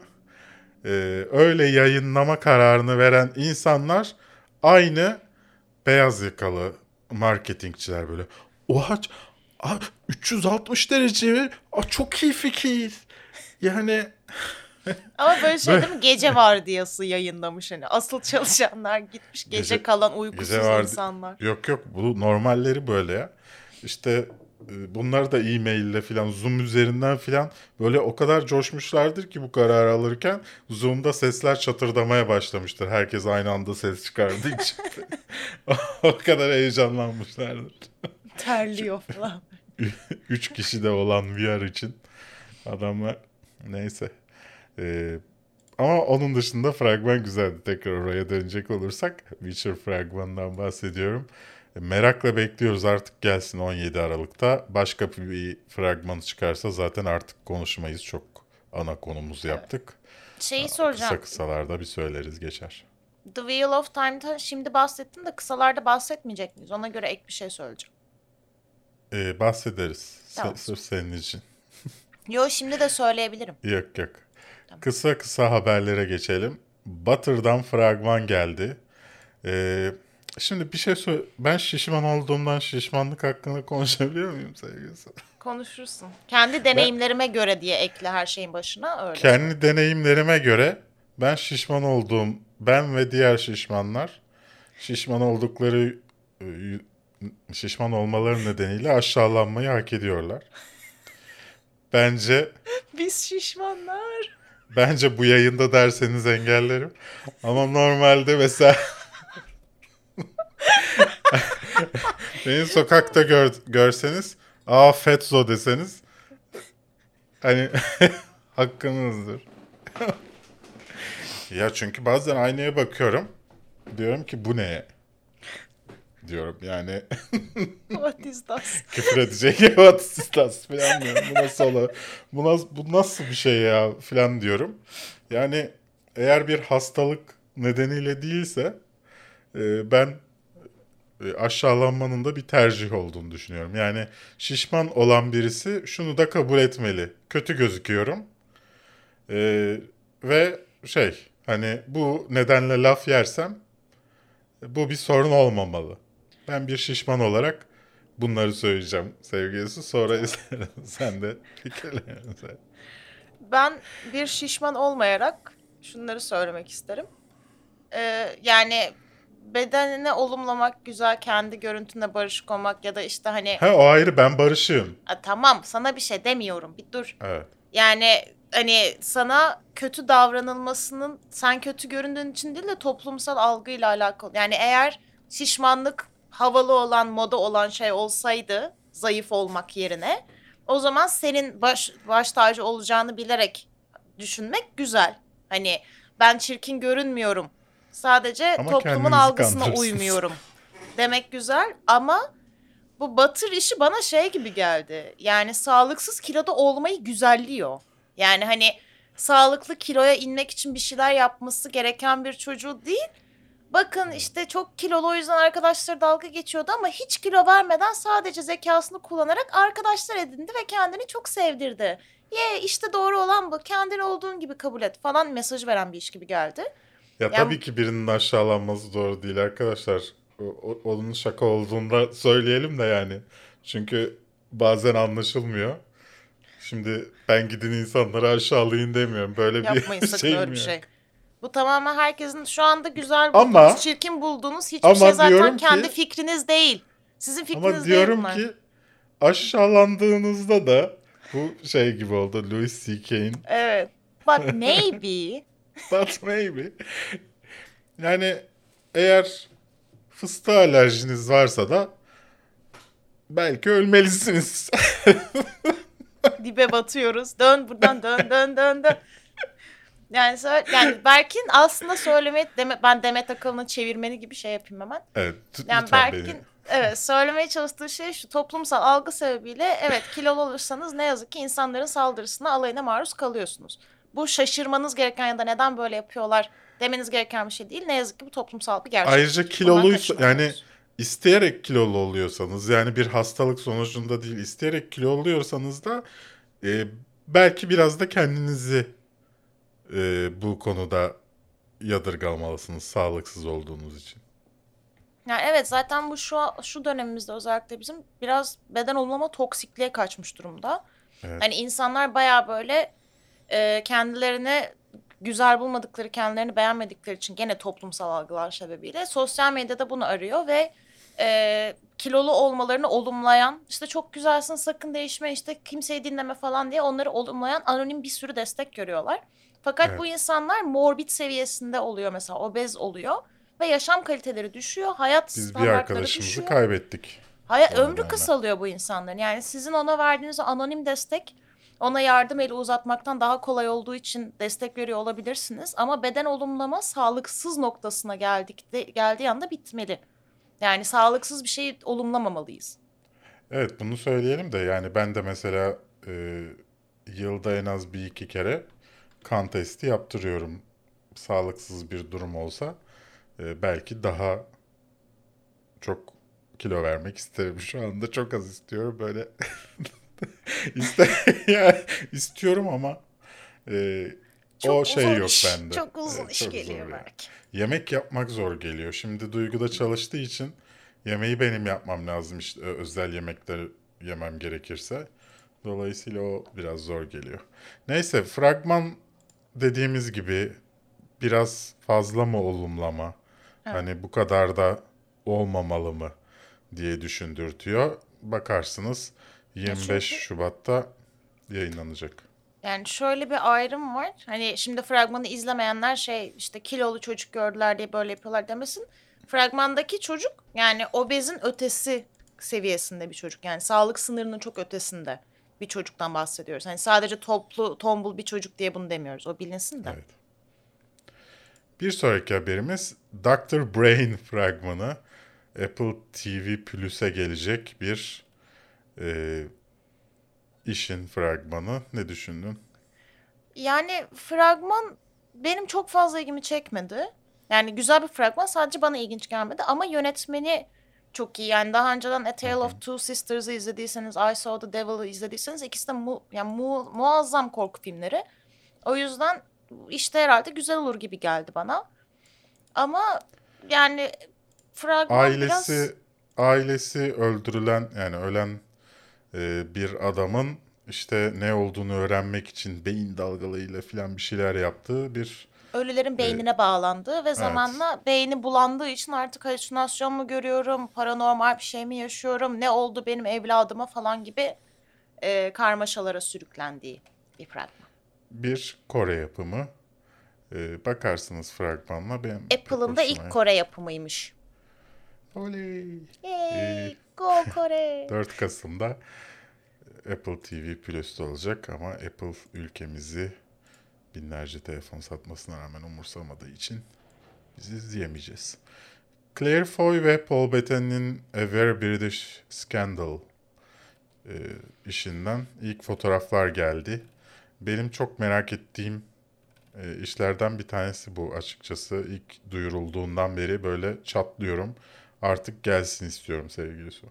e, öyle yayınlama kararını veren insanlar aynı beyaz yakalı marketingçiler böyle. Oha a, 360 derece mi? Aa, çok iyi fikir. Yani <laughs> Ama böyle şey değil mi? Gece vardiyası yayınlamış hani. Asıl çalışanlar gitmiş. Gece, Gece- kalan uykusuz gece vardi- insanlar. yok yok bu normalleri böyle ya. İşte e, bunlar da e-maille filan Zoom üzerinden filan böyle o kadar coşmuşlardır ki bu kararı alırken Zoom'da sesler çatırdamaya başlamıştır. Herkes aynı anda ses çıkardığı için. <laughs> <laughs> o kadar heyecanlanmışlardır. Terliyor falan. <laughs> Üç kişi de olan VR için adamlar neyse. Ee, ama onun dışında fragman güzeldi. Tekrar oraya dönecek olursak Witcher fragmanından bahsediyorum. E, Merakla bekliyoruz artık gelsin 17 Aralık'ta. Başka bir fragmanı çıkarsa zaten artık konuşmayız. Çok ana konumuzu yaptık. Şeyi soracağım. Kısa kısalarda bir söyleriz geçer. The Wheel of Time'da şimdi bahsettin de kısalarda bahsetmeyecek miyiz? Ona göre ek bir şey söyleyeceğim. Ee, bahsederiz. Se- Tamam. Sırf senin için. <laughs> Yo şimdi de söyleyebilirim. Yok yok. Kısa kısa haberlere geçelim. Butter'dan fragman geldi. Ee, şimdi bir şey söyle. Ben şişman olduğumdan şişmanlık hakkında konuşabiliyor muyum sevgilisi? Konuşursun. Kendi deneyimlerime göre diye ekle her şeyin başına öyle. Kendi deneyimlerime göre ben şişman olduğum, ben ve diğer şişmanlar şişman oldukları y- şişman olmaları nedeniyle aşağılanmayı hak ediyorlar. Bence <laughs> Biz şişmanlar. Bence bu yayında derseniz engellerim. Ama normalde mesela <laughs> beni sokakta gör, görseniz aa Fetzo deseniz hani <laughs> hakkınızdır. ya çünkü bazen aynaya bakıyorum diyorum ki bu ne? Diyorum yani <laughs> What is that? <laughs> küfür edecek <laughs> what is this falan diyorum. Bu nasıl olur? Bu nasıl, bu nasıl bir şey ya falan diyorum. Yani eğer bir hastalık nedeniyle değilse e, ben e, aşağılanmanın da bir tercih olduğunu düşünüyorum. Yani şişman olan birisi şunu da kabul etmeli. Kötü gözüküyorum. E, ve şey hani bu nedenle laf yersem bu bir sorun olmamalı. Ben bir şişman olarak bunları söyleyeceğim sevgilisi. Sonra <laughs> sen de fikirlerini söyle. Ben bir şişman olmayarak şunları söylemek isterim. Ee, yani bedenini olumlamak güzel, kendi görüntüne barışık olmak ya da işte hani Ha o ayrı ben barışığım. "A, tamam sana bir şey demiyorum bir dur. Evet. Yani hani sana kötü davranılmasının sen kötü göründüğün için değil de toplumsal algıyla alakalı. Yani eğer şişmanlık havalı olan, moda olan şey olsaydı zayıf olmak yerine o zaman senin baş, baş tacı olacağını bilerek düşünmek güzel. Hani ben çirkin görünmüyorum. Sadece Ama toplumun algısına uymuyorum. Demek güzel ama bu batır işi bana şey gibi geldi. Yani sağlıksız kiloda olmayı güzelliyor. Yani hani sağlıklı kiloya inmek için bir şeyler yapması gereken bir çocuğu değil. Bakın işte çok kilolu o yüzden arkadaşları dalga geçiyordu ama hiç kilo vermeden sadece zekasını kullanarak arkadaşlar edindi ve kendini çok sevdirdi. Ye işte doğru olan bu. Kendini olduğun gibi kabul et falan mesaj veren bir iş gibi geldi. Ya tabii ki birinin aşağılanması doğru değil arkadaşlar. O, onun şaka olduğunda <laughs> söyleyelim de yani. Çünkü bazen anlaşılmıyor. Şimdi ben gidin insanları aşağılayın demiyorum. Böyle Yapmayın bir <laughs> sakın şeyim öyle bir yok. Bu tamamen herkesin şu anda güzel Ama- bulduğunuz, çirkin bulduğunuz hiçbir ama şey zaten diyorum ki- kendi fikriniz değil. Sizin fikriniz Ama değil diyorum bunlar. ki aşağılandığınızda da bu şey gibi oldu. Louis C.K.'in Evet. But <laughs> maybe But maybe. Yani eğer fıstığa alerjiniz varsa da belki ölmelisiniz. dibe batıyoruz. Dön buradan dön dön dön dön. Yani, sö- yani <laughs> Berk'in aslında söylemeye deme, ben Demet Akalın'ın çevirmeni gibi şey yapayım hemen. evet Yani Berk'in beni. <laughs> evet söylemeye çalıştığı şey şu toplumsal algı sebebiyle evet kilolu olursanız ne yazık ki insanların saldırısına alayına maruz kalıyorsunuz. Bu şaşırmanız gereken ya da neden böyle yapıyorlar demeniz gereken bir şey değil. Ne yazık ki bu toplumsal bir gerçek. Ayrıca kiloluysa yani isteyerek kilolu oluyorsanız yani bir hastalık sonucunda değil isteyerek kilo oluyorsanız da e, belki biraz da kendinizi e, bu konuda yadırgamalısınız sağlıksız olduğunuz için. Yani evet zaten bu şu şu dönemimizde özellikle bizim biraz beden olumlama toksikliğe kaçmış durumda. Evet. Hani insanlar baya böyle e, kendilerini güzel bulmadıkları, kendilerini beğenmedikleri için gene toplumsal algılar sebebiyle sosyal medyada bunu arıyor ve e, kilolu olmalarını olumlayan, işte çok güzelsin sakın değişme, işte kimseyi dinleme falan diye onları olumlayan anonim bir sürü destek görüyorlar. Fakat Evet. bu insanlar morbid seviyesinde oluyor mesela obez oluyor ve yaşam kaliteleri düşüyor, hayat Biz bir arkadaşımızı düşüyor. kaybettik. Hayat ömrü kısalıyor bu insanların. Yani sizin ona verdiğiniz anonim destek ona yardım eli uzatmaktan daha kolay olduğu için destek veriyor olabilirsiniz. Ama beden olumlama sağlıksız noktasına geldik de, geldiği anda bitmeli. Yani sağlıksız bir şeyi olumlamamalıyız. Evet bunu söyleyelim de yani ben de mesela e, yılda en az bir iki kere kan testi yaptırıyorum. Sağlıksız bir durum olsa e, belki daha çok kilo vermek isterim. Şu anda çok az istiyorum böyle. <laughs> İste <laughs> yani istiyorum ama e, o şey yok iş, bende. Çok uzun Evet, iş çok geliyor zor yani. belki. Yemek yapmak zor geliyor. Şimdi Duygu'da çalıştığı için yemeği benim yapmam lazım işte özel yemekleri yemem gerekirse. Dolayısıyla o biraz zor geliyor. Neyse fragman dediğimiz gibi biraz fazla mı olumlama? Hani bu kadar da olmamalı mı diye düşündürtüyor. Bakarsınız 25 çünkü- Şubat'ta yayınlanacak. Yani şöyle bir ayrım var. Hani şimdi fragmanı izlemeyenler şey işte kilolu çocuk gördüler diye böyle yapıyorlar demesin. Fragmandaki çocuk yani obezin ötesi seviyesinde bir çocuk. Yani sağlık sınırının çok ötesinde bir çocuktan bahsediyoruz. Hani sadece toplu tombul bir çocuk diye bunu demiyoruz. O bilinsin de. Evet. Bir sonraki haberimiz Dr. Brain <laughs> fragmanı Apple TV Plus'e gelecek bir e, işin fragmanı. Ne düşündün? Yani fragman benim çok fazla ilgimi çekmedi. Yani güzel bir fragman sadece bana ilginç gelmedi ama yönetmeni çok iyi. Yani daha önceden A Tale of Two Sisters'ı izlediyseniz, I Saw the Devil'ı izlediyseniz ikisi de mu, yani mu, muazzam korku filmleri. O yüzden işte herhalde güzel olur gibi geldi bana. Ama yani fragman Ailesi biraz... ailesi öldürülen yani ölen e, bir adamın işte ne olduğunu öğrenmek için beyin dalgalarıyla filan bir şeyler yaptığı bir ölülerin beynine bağlandığı ve zamanla beyni bulandığı için artık halüsinasyon mu görüyorum, paranormal bir şey mi yaşıyorum, ne oldu benim evladıma falan gibi e, karmaşalara sürüklendiği bir fragman. bir Kore yapımı. E, bakarsınız fragmanla pek Apple'ın da ilk Kore yapımıymış. Oley. Yay, Ee, go Kore. <laughs> 4 Kasım'da Apple TV Plus'ta olacak ama Apple ülkemizi binlerce telefon satmasına rağmen umursamadığı için biz izleyemeyeceğiz. Claire Foy ve Paul Bettany'nin A Very British Scandal e, işinden ilk fotoğraflar geldi. Benim çok merak ettiğim e, işlerden bir tanesi bu açıkçası. İlk duyurulduğundan beri böyle çatlıyorum. Artık gelsin istiyorum sevgili Su.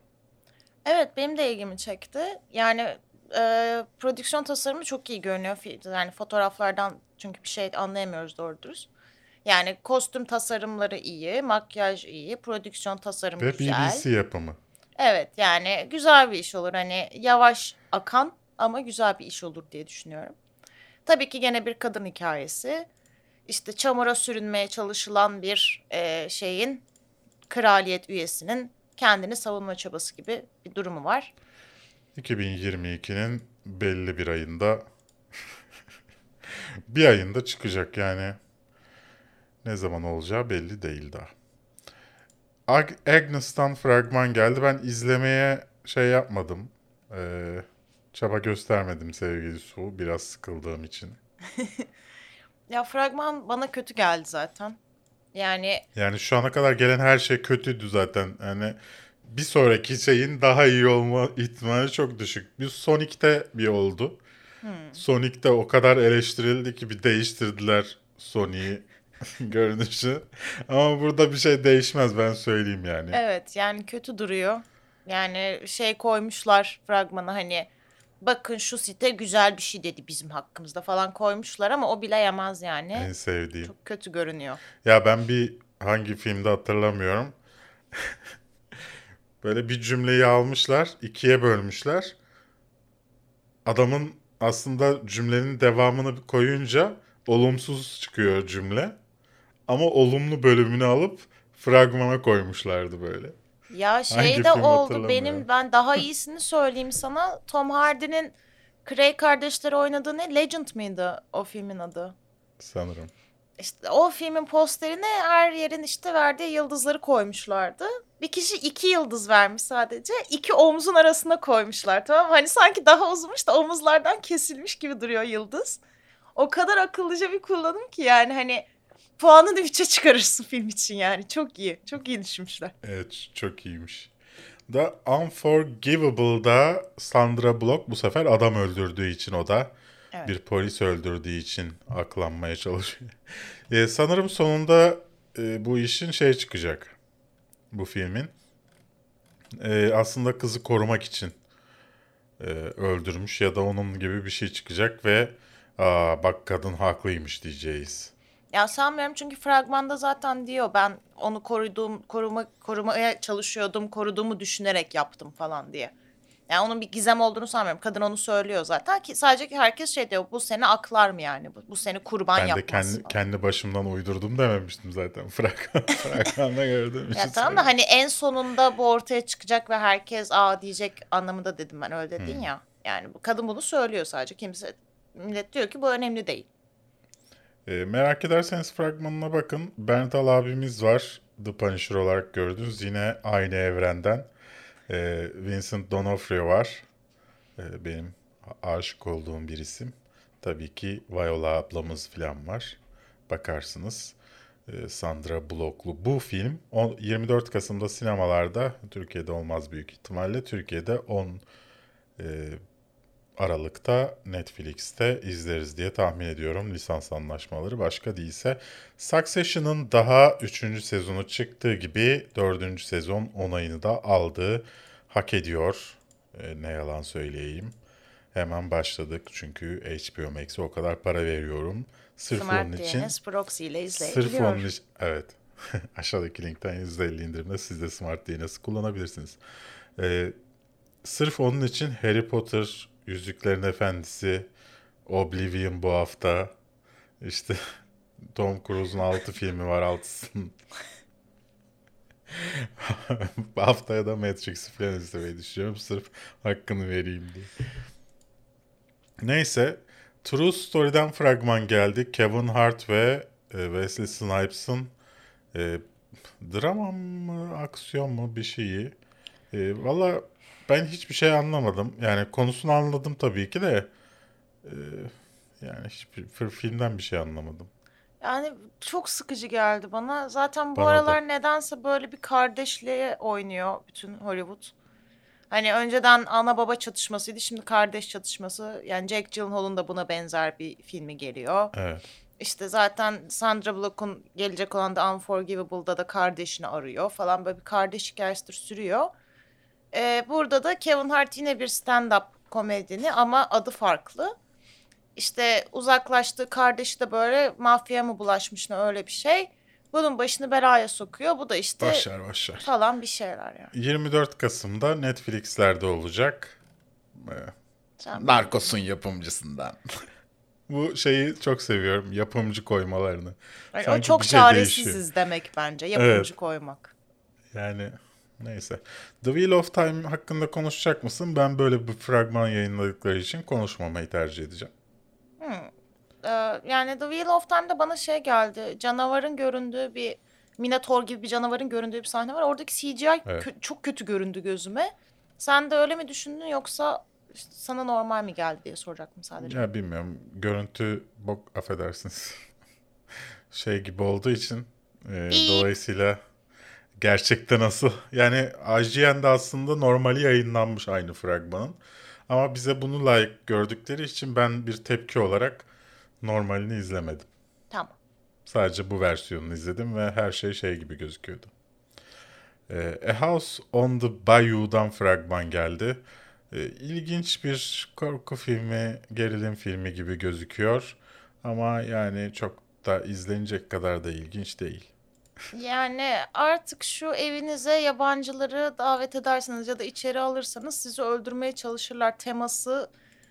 Evet benim de ilgimi çekti. Yani e, prodüksiyon tasarımı çok iyi görünüyor. Yani fotoğraflardan çünkü bir şey anlayamıyoruz doğru dürüst. Yani kostüm tasarımları iyi, makyaj iyi, prodüksiyon tasarımı Ve güzel. BBC yapımı. Evet yani güzel bir iş olur. Hani yavaş akan ama güzel bir iş olur diye düşünüyorum. Tabii ki gene bir kadın hikayesi. İşte çamura sürünmeye çalışılan bir e, şeyin kraliyet üyesinin kendini savunma çabası gibi bir durumu var. 2022'nin belli bir ayında <laughs> bir ayında çıkacak yani. Ne zaman olacağı belli değil daha. Ag- Agnes'tan fragman geldi. Ben izlemeye şey yapmadım. Ee, çaba göstermedim sevgili Su. Biraz sıkıldığım için. <laughs> Ya fragman bana kötü geldi zaten. Yani Yani şu ana kadar gelen her şey kötüydü zaten. Yani bir sonraki şeyin daha iyi olma ihtimali çok düşük. Bir Sonic'te bir oldu. Sonic'te o kadar eleştirildi ki bir değiştirdiler Sonic'i <laughs> görünüşü. Ama burada bir şey değişmez ben söyleyeyim yani. evet yani kötü duruyor. Yani şey koymuşlar fragmanı hani bakın şu site güzel bir şey dedi bizim hakkımızda falan koymuşlar ama o bile yemez yani. En sevdiğim. Çok kötü görünüyor. Ya ben bir hangi filmde hatırlamıyorum. <laughs> Böyle bir cümleyi almışlar, ikiye bölmüşler. Adamın aslında cümlenin devamını koyunca olumsuz çıkıyor cümle. Ama olumlu bölümünü alıp fragmana koymuşlardı böyle. Ya şey de oldu benim ben daha iyisini söyleyeyim sana. Tom Hardy'nin Cray kardeşleri oynadığı ne? Legend mıydı o filmin adı? Sanırım. İşte o filmin posterine her yerin işte verdiği yıldızları koymuşlardı. Bir kişi iki yıldız vermiş sadece. İki omzun arasına koymuşlar tamam mı? Hani sanki daha uzunmuş da omuzlardan kesilmiş gibi duruyor yıldız. O kadar akıllıca bir kullanım ki yani hani puanını üçe çıkarırsın film için yani. Çok iyi. Çok iyi düşünmüşler. Evet çok iyiymiş. The Unforgivable'da Sandra Bullock bu sefer adam öldürdüğü için o da Evet. bir polis öldürdüğü için aklanmaya çalışıyor. Ee, <laughs> sanırım sonunda e, bu işin şey çıkacak. Bu filmin. Ee, aslında kızı korumak için e, öldürmüş ya da onun gibi bir şey çıkacak ve Aa, bak kadın haklıymış diyeceğiz. Ya sanmıyorum çünkü fragmanda zaten diyor ben onu koruduğum koruma korumaya çalışıyordum, koruduğumu düşünerek yaptım falan diye. Yani onun bir gizem olduğunu sanmıyorum. Kadın onu söylüyor zaten ki sadece herkes şey diyor bu seni aklar mı yani? Bu, bu seni kurban Ben de yapmaz. kendi, falan. kendi başımdan uydurdum dememiştim zaten. <laughs> Fragman, fragmanda gördüğüm için Ya tamam da hani en sonunda bu ortaya çıkacak ve herkes aa diyecek anlamında dedim ben öyle dedin ya. Yani bu kadın bunu söylüyor sadece. Kimse millet diyor ki bu önemli değil. E, merak ederseniz fragmanına bakın. Berntal abimiz var. The Punisher olarak gördünüz. Yine aynı evrenden. E, Vincent D'Onofrio var. E, benim aşık olduğum bir isim. Tabii ki Viola ablamız falan var. Bakarsınız. E, Sandra Bullock'lu. Bu film on- 24 Kasım'da sinemalarda, Türkiye'de olmaz büyük ihtimalle. Türkiye'de 10 e, Aralık'ta Netflix'te izleriz diye tahmin ediyorum lisans anlaşmaları başka değilse. Succession'ın daha 3. sezonu çıktığı gibi 4. sezon onayını da aldı. Hak ediyor. E, ne yalan söyleyeyim. Hemen başladık çünkü HBO Max'e o kadar para veriyorum. Sırf onun Smart için. DNS proxy ile Sırf onun için. Evet. <laughs> Aşağıdaki linkten %50 indirimle siz de Smart DNS'i kullanabilirsiniz. Ee, sırf onun için Harry Potter, Yüzüklerin Efendisi, Oblivion bu hafta. İşte <laughs> Tom Cruise'un 6 filmi var altısının. bu <laughs> haftaya da Matrix'i falan izlemeyi düşünüyorum. Sırf hakkını vereyim diye. Neyse. True Story'den fragman geldi. Kevin Hart ve e, Wesley Snipes'ın e, drama mı, aksiyon mu bir şeyi. E, Valla ben hiçbir şey anlamadım. Yani konusunu anladım tabii ki de. e, yani hiçbir filmden bir şey anlamadım. Yani çok sıkıcı geldi bana. Zaten bu Bana da. aralar nedense böyle bir kardeşliğe oynuyor bütün Hollywood. Hani önceden ana baba çatışmasıydı, şimdi kardeş çatışması. Yani Jack Gyllenhaal'ın da buna benzer bir filmi geliyor. Evet. İşte zaten Sandra Bullock'un gelecek olan The Unforgivable'da da kardeşini arıyor falan böyle bir kardeş hikayesidir sürüyor. Ee, burada da Kevin Hart yine bir stand-up komedyeni ama adı farklı. İşte uzaklaştığı kardeşi de böyle mafya mı bulaşmış ne öyle bir şey. Bunun başını belaya sokuyor. Bu da işte Başlar başlar. falan bir şeyler yani. 24 Kasım'da Netflix'lerde olacak. E, Sen Narcos'un yapımcısından. <laughs> Bu şeyi çok seviyorum. Yapımcı koymalarını. Yani o çok şey çaresiziz değişiyor. demek bence yapımcı Evet. koymak. Yani neyse. The Wheel of Time hakkında konuşacak mısın? Ben böyle bir fragman yayınladıkları için konuşmamayı tercih edeceğim. Ee, yani The Wheel of Time'da bana şey geldi. Canavarın göründüğü bir Minotaur gibi bir canavarın göründüğü bir sahne var. Oradaki CGI Evet. kö- çok kötü göründü gözüme. Sen de öyle mi düşündün yoksa işte sana normal mi geldi diye soracaktım sadece. Ya bilmiyorum. Görüntü bok affedersiniz. <laughs> şey gibi olduğu için e, İyi. dolayısıyla gerçekte nasıl? Yani IGN'de aslında normali yayınlanmış aynı fragmanın. Ama bize bunu layık gördükleri için ben bir tepki olarak normalini izlemedim. Tamam. Sadece bu versiyonunu izledim ve her şey şey gibi gözüküyordu. Ee, A House on the Bayou'dan fragman geldi. Ee, ilginç bir korku filmi, gerilim filmi gibi gözüküyor. Ama yani çok da izlenecek kadar da ilginç değil. Yani artık şu evinize yabancıları davet ederseniz ya da içeri alırsanız sizi öldürmeye çalışırlar teması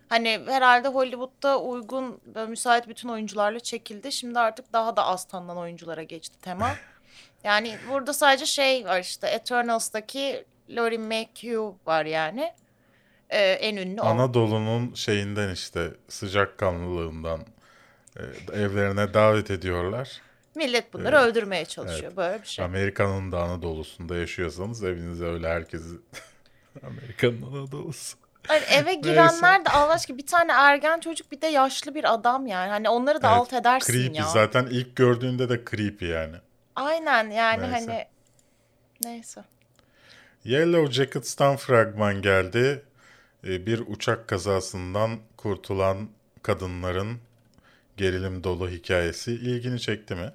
hani herhalde Hollywood'da uygun ve müsait bütün oyuncularla çekildi. Şimdi artık daha da az tanınan oyunculara geçti tema. Yani burada sadece şey var işte Eternals'taki Laurie McHugh var yani. Ee, en ünlü o. Anadolu'nun şeyinden işte sıcakkanlılığından e, evlerine davet ediyorlar. Millet bunları öldürmeye çalışıyor. Böyle bir şey. Amerika'nın da Anadolu'sunda yaşıyorsanız evinize öyle herkesi <laughs> Amerika'nın Anadolu'su. Hani eve girenler de Allah aşkına bir tane ergen çocuk bir de yaşlı bir adam yani. Hani onları da Evet, alt edersin creepy. ya. Zaten ilk gördüğünde de creepy yani. Aynen yani Neyse. hani neyse. Yellow Jackets'tan fragman geldi. Ee, Bir uçak kazasından kurtulan kadınların gerilim dolu hikayesi ilgini çekti mi?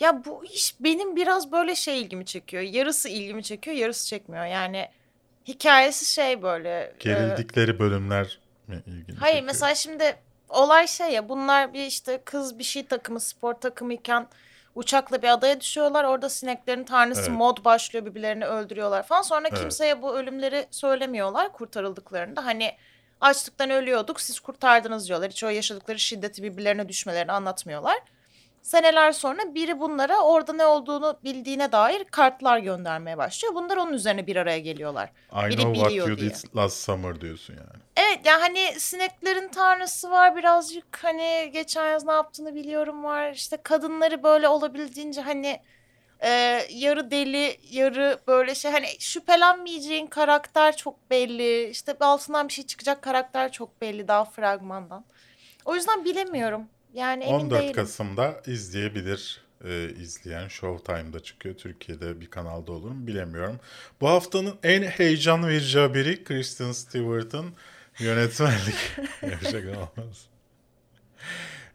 Ya bu iş benim biraz böyle şey ilgimi çekiyor. Yarısı ilgimi çekiyor, yarısı çekmiyor. Yani hikayesi şey böyle. e, Gerildikleri bölümler mi ilgini hayır çekiyor? mesela şimdi olay şey ya bunlar bir işte kız bir şey takımı, spor takımı iken uçakla bir adaya düşüyorlar. Orada sineklerin tanrısı Evet. mod başlıyor birbirlerini öldürüyorlar falan. Sonra Evet. kimseye bu ölümleri söylemiyorlar kurtarıldıklarında. Hani açlıktan ölüyorduk siz kurtardınız diyorlar. Hiç o yaşadıkları şiddeti birbirlerine düşmelerini anlatmıyorlar. Seneler sonra biri bunlara orada ne olduğunu bildiğine dair kartlar göndermeye başlıyor. Bunlar onun üzerine bir araya geliyorlar. I biri know what you diye. did last summer diyorsun yani. Evet yani hani sineklerin tanrısı var birazcık hani geçen yaz ne yaptığını biliyorum var. İşte kadınları böyle olabildiğince hani e, yarı deli yarı böyle şey hani şüphelenmeyeceğin karakter çok belli. İşte altından bir şey çıkacak karakter çok belli daha fragmandan. O yüzden bilemiyorum. Yani emin 14 değilim. Kasım'da izleyebilir e, izleyen Showtime'da çıkıyor. Türkiye'de bir kanalda olur mu bilemiyorum. Bu haftanın en heyecan verici haberi Kristen Stewart'ın yönetmenlik. <laughs> Gerçekten olmaz.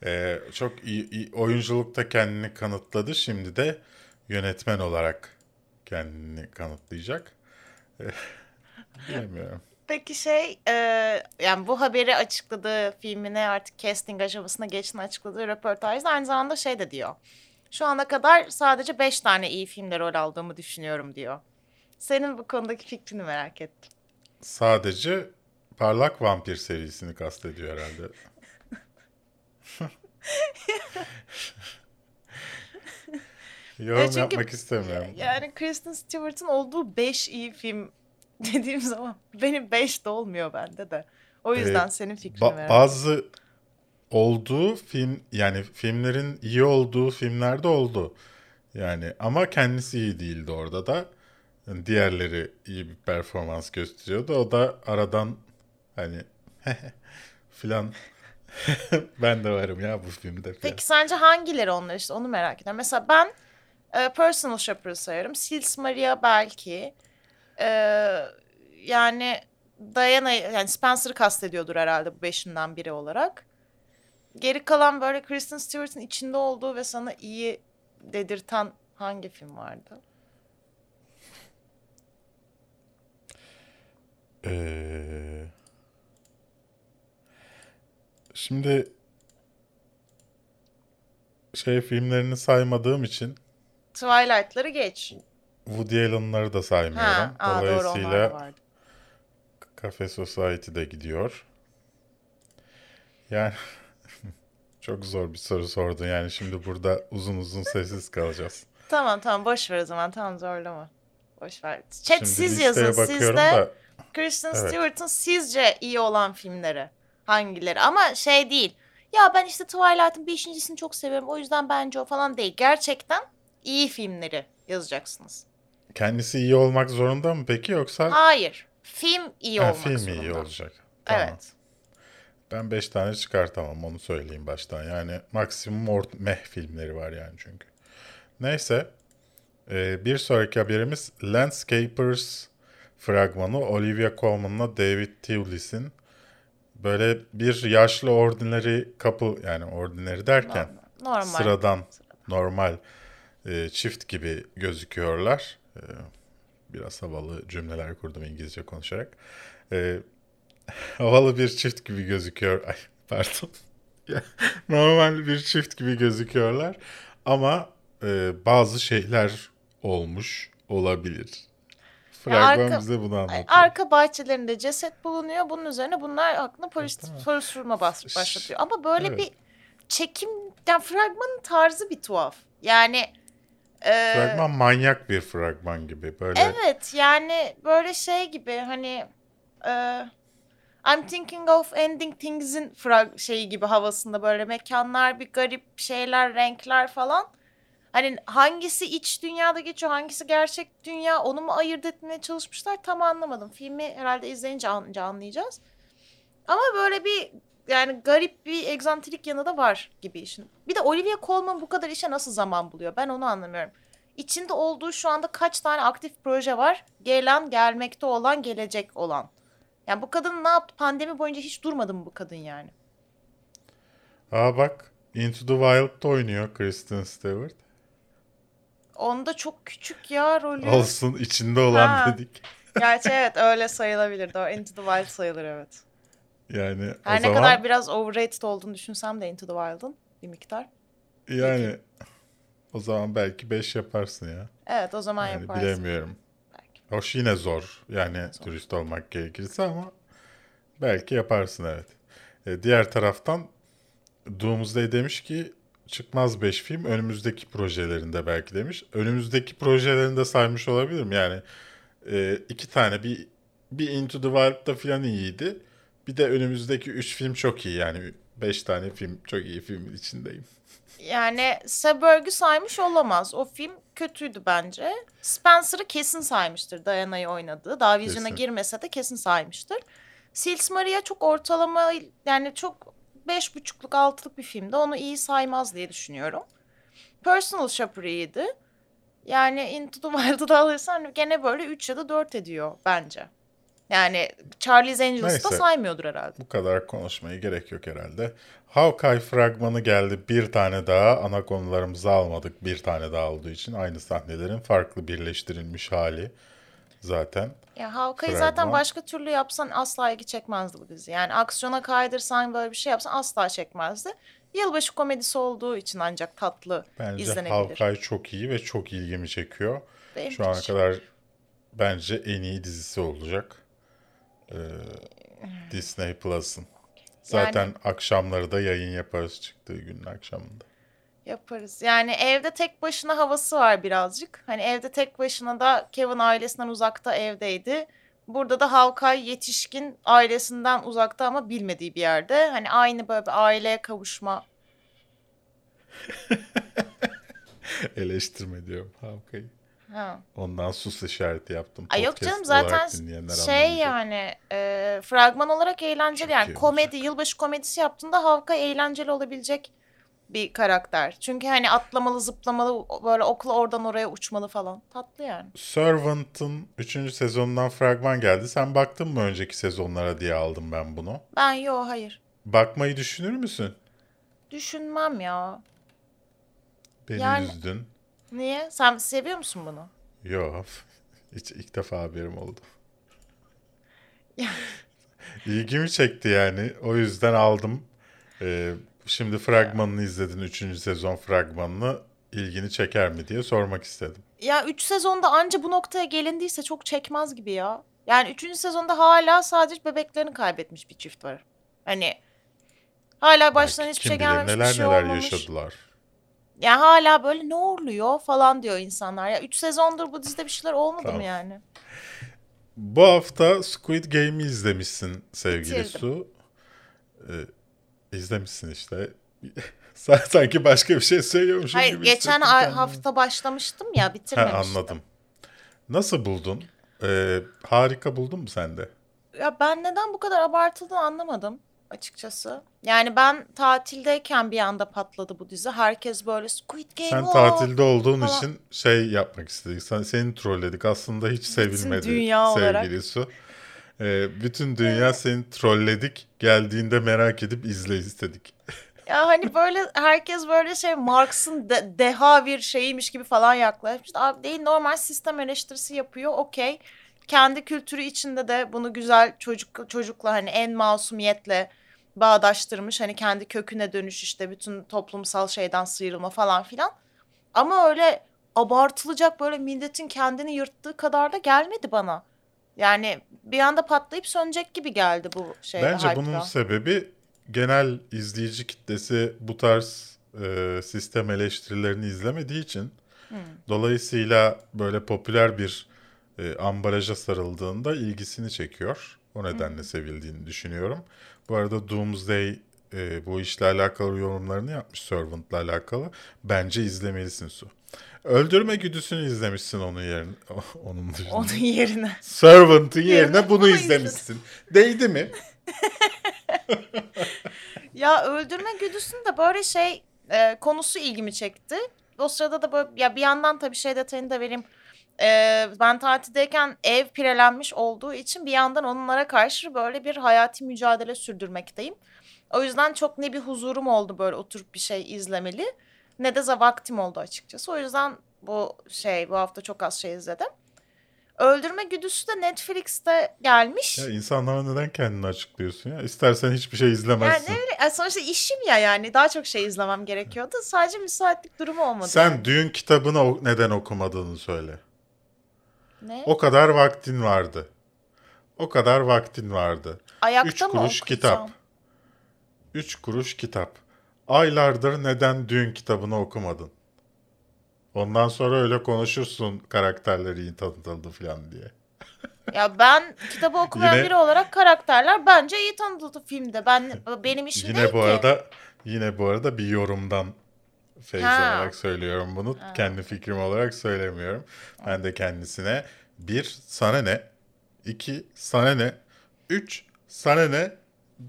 E, çok iyi, iyi oyunculukta kendini kanıtladı. Şimdi de yönetmen olarak kendini kanıtlayacak. E, <laughs> bilemiyorum. Peki şey e, yani bu haberi açıkladığı filmine artık casting aşamasına geçtiğini açıkladığı röportajda aynı zamanda şey de diyor. Şu ana kadar sadece 5 tane iyi filmde rol aldığımı düşünüyorum diyor. Senin bu konudaki fikrini merak ettim. Sadece Parlak Vampir serisini kastediyor herhalde. <laughs> Yorum E çünkü- yapmak istemiyorum. Yani Kristen Stewart'ın olduğu 5 iyi film <laughs> dediğim zaman benim 5 de olmuyor bende de. O yüzden Ee, senin fikrini Ba- merak bazı olduğu film yani filmlerin iyi olduğu filmlerde oldu. Yani ama kendisi iyi değildi orada da. Yani diğerleri iyi bir performans gösteriyordu. O da aradan hani <laughs> filan <laughs> ben de varım ya bu filmde filan. Peki sence hangileri onlar işte onu merak ediyorum. Mesela ben e, Personal Shopper'ı sayarım. Sils Maria belki. E, yani Diana yani Spencer'ı kastediyordur herhalde bu beşinden biri olarak. Geri kalan böyle Kristen Stewart'ın içinde olduğu ve sana iyi dedirten hangi film vardı? Ee, şimdi şey filmlerini saymadığım için Twilight'ları geç. Woody Allen'ları da saymıyorum. Ha, aa, doğru Dolayısıyla vardı. Cafe Society'de gidiyor. Yani <laughs> çok zor bir soru sordun. Yani şimdi burada uzun uzun sessiz kalacağız. Tamam tamam boş ver o zaman tamam zorlama. Boş ver. Chat Şimdi siz yazın. Sizde da Kristen Evet. Stewart'ın sizce iyi olan filmleri hangileri? Ama şey değil. Ya ben işte Twilight'ın beşincisini çok seviyorum. O yüzden bence o falan değil. Gerçekten iyi filmleri yazacaksınız. Kendisi iyi olmak zorunda mı peki yoksa Hayır. Film iyi Ha, olmak film zorunda. iyi olacak? Tamam. Evet. Ben 5 tane çıkartamam onu söyleyeyim baştan. Yani maksimum ort meh filmleri var yani çünkü. Neyse. Ee, bir sonraki haberimiz Landscapers fragmanı Olivia Colman'la David Thewlis'in böyle bir yaşlı ordinary couple yani ordinary derken Normal. sıradan normal e, çift gibi gözüküyorlar. E, biraz havalı cümleler kurdum İngilizce konuşarak. E, <laughs> havalı bir çift gibi gözüküyor. Ay pardon. <laughs> Normal bir çift gibi gözüküyorlar. Ama e, bazı şeyler olmuş olabilir. Fragman arka- bize bunu anlatıyor. Arka bahçelerinde ceset bulunuyor. Bunun üzerine bunlar hakkında polis soruşturma bas- başlatıyor. Ama böyle Evet. bir çekim, yani fragmanın tarzı bir tuhaf. Yani Ee, Fragman manyak bir fragman gibi. Böyle Evet yani böyle şey gibi hani e, I'm thinking of ending things'in frag şeyi gibi havasında böyle mekanlar bir garip şeyler renkler falan. Hani hangisi iç dünyada geçiyor hangisi gerçek dünya onu mu ayırt etmeye çalışmışlar tam anlamadım. Filmi herhalde izleyince anlayacağız. Ama böyle bir yani garip bir egzantrik yanı da var gibi işin. Bir de Olivia Colman bu kadar işe nasıl zaman buluyor ben onu anlamıyorum. İçinde olduğu şu anda kaç tane aktif proje var? Gelen, gelmekte olan, gelecek olan. Yani bu kadın ne yaptı? Pandemi boyunca hiç durmadı mı bu kadın yani? Aa bak Into the Wild'da oynuyor Kristen Stewart. Onda çok küçük ya rolü. Olsun içinde olan Ha. dedik. Gerçi evet öyle sayılabilir. Doğru. Into the Wild sayılır evet. Yani Her o ne zaman kadar biraz overrated olduğunu düşünsem de Into the Wild'ın bir miktar. yani o zaman belki 5 yaparsın ya. Evet o zaman Yani yaparsın. bilemiyorum. Belki. Hoş yine zor. Yani dürüst olmak gerekirse ama belki yaparsın evet. E, diğer taraftan Doomsday demiş ki çıkmaz 5 film önümüzdeki projelerinde belki demiş. Önümüzdeki projelerinde saymış olabilirim. Yani e, iki tane bir bir Into the Wild'da falan iyiydi. Bir de önümüzdeki 3 film çok iyi yani 5 tane film çok iyi filmin içindeyim. Yani Seberg'ü saymış olamaz. O film kötüydü bence. Spencer'ı kesin saymıştır Diana'yı oynadığı. Daha vizyona girmese de kesin saymıştır. Sils Maria çok ortalama yani çok beş buçukluk altılık bir filmdi. Onu iyi saymaz diye düşünüyorum. Personal Shopper iyiydi. Yani Into the Wild'ı da alırsan gene böyle 3 ya da 4 ediyor bence. Yani Charlie's Angels'ı da saymıyordur herhalde. Bu kadar konuşmaya gerek yok herhalde. Hawkeye fragmanı geldi. Bir tane daha ana konularımızı almadık. Bir tane daha olduğu için aynı sahnelerin farklı birleştirilmiş hali zaten. Ya Hawkeye'yi zaten başka türlü yapsan asla ilgi çekmezdi bu dizi. Yani aksiyona kaydırsan böyle bir şey yapsan asla çekmezdi. Yılbaşı komedisi olduğu için ancak tatlı Bence izlenebilir. Hawkeye çok iyi ve çok ilgimi çekiyor. Benim Şu ana kadar bence en iyi dizisi olacak. Ee, Disney Plus'ın. Zaten akşamları da yayın yaparız çıktığı günün akşamında. Yaparız. Yani evde tek başına havası var birazcık. Hani evde tek başına da Kevin ailesinden uzakta evdeydi. Burada da Hawkeye yetişkin ailesinden uzakta ama bilmediği bir yerde. Hani aynı böyle bir aileye kavuşma. <laughs> Eleştirme diyorum Hawkeye'yi. Ha. Ondan sus işareti yaptım. Ay yok canım zaten şey anlamayacak. yani e, fragman olarak eğlenceli Çok yani komedi olacak. yılbaşı komedisi yaptığında Havka eğlenceli olabilecek bir karakter. Çünkü hani atlamalı zıplamalı böyle okla oradan oraya uçmalı falan tatlı yani. Servant'ın 3. sezonundan fragman geldi. Sen baktın mı önceki sezonlara diye aldım ben bunu. Ben yo hayır Bakmayı düşünür müsün? düşünmem ya. Beni Yani- üzdün. Niye? Sen seviyor musun bunu? Yok. <laughs> Hiç ilk defa haberim oldu. İlgimi çekti yani. O yüzden aldım. Ee, şimdi fragmanını izledin. 3. sezon fragmanını. ilgini çeker mi diye sormak istedim. Ya 3 sezonda anca bu noktaya gelindiyse çok çekmez gibi ya. Yani 3. sezonda hala sadece bebeklerini kaybetmiş bir çift var. Hani hala başlarına Belki hiçbir kim şey bilir gelmemiş, neler bir şey neler olmamış. yaşadılar. Ya hala böyle ne oluyor falan diyor insanlar. Ya 3 sezondur bu dizide bir şeyler olmadı Tamam. mı yani? Bu hafta Squid Game'i izlemişsin sevgili Bitirdim. Su. Ee, izlemişsin işte. <laughs> Sanki başka bir şey söylüyormuşum Hayır gibi geçen ay, hafta başlamıştım ya Ha, bitirmemiştim. anladım. Nasıl buldun? Ee, harika buldun mu sen de? Ya ben neden bu kadar abartıldığını anlamadım açıkçası. Yani ben tatildeyken bir anda patladı bu dizi. Herkes böyle Squid Game Sen o!" tatilde olduğun falan. için şey yapmak istedik. Sen, seni trolledik. Aslında hiç sevilmedi dünya olarak. sevgili Su. Ee, bütün dünya seni trolledik. Geldiğinde merak edip izle istedik. <laughs> Ya hani böyle herkes böyle şey Marx'ın de- deha bir şeyiymiş gibi falan yaklaşmış. Abi değil normal sistem eleştirisi yapıyor okey. Kendi kültürü içinde de bunu güzel çocuk çocukla hani en masumiyetle bağdaştırmış. Hani kendi köküne dönüş işte bütün toplumsal şeyden sıyrılma falan filan. Ama öyle abartılacak böyle milletin kendini yırttığı kadar da gelmedi bana. Yani bir anda patlayıp sönecek gibi geldi bu şey. Bence hype'da. bunun sebebi genel izleyici kitlesi bu tarz e, sistem eleştirilerini izlemediği için Dolayısıyla böyle popüler bir e, ambalaja sarıldığında ilgisini çekiyor. O nedenle sevildiğini düşünüyorum. Bu arada Doomsday e, bu işle alakalı yorumlarını yapmış Servant'la alakalı. Bence izlemelisin Su. Öldürme güdüsünü izlemişsin onun yerine. <laughs> Onun dışında. Onun yerine. Servant'ın yerine bunu izlemişsin. Değdi mi? <laughs> Ya öldürme güdüsünün de böyle şey e, konusu ilgimi çekti. O sırada da böyle ya bir yandan tabii şey detayını da vereyim. E, ben tatildeyken ev pirelenmiş olduğu için bir yandan onlara karşı böyle bir hayati mücadele sürdürmekteyim. O yüzden çok ne bir huzurum oldu böyle oturup bir şey izlemeli ne de vaktim oldu açıkçası. O yüzden bu şey bu hafta çok az şey izledim. Öldürme güdüsü de Netflix'te gelmiş. Ya insanlara neden kendini açıklıyorsun ya? İstersen hiçbir şey Yani izlemezsin. ne bileyim, e, sonuçta işim ya yani daha çok şey izlemem gerekiyordu. Sadece müsaitlik durumu olmadı. Sen düğün kitabını neden okumadığını söyle. Ne? O kadar vaktin vardı. O kadar vaktin vardı. Ayakta üç mı kuruş okuyacağım? kitap. Üç kuruş kitap. Aylardır neden düğün kitabını okumadın? Ondan sonra öyle konuşursun karakterleri iyi tanıtıldı falan diye. <laughs> Ya ben kitabı okumayan Yine- biri olarak karakterler bence iyi tanıtıldı filmde. Ben benim işim değil Yine bu ki. arada yine bu arada bir yorumdan feyz Ha. alarak söylüyorum bunu. Kendi fikrim olarak söylemiyorum. Ben de kendisine bir sana ne? iki sana ne? Üç sana ne?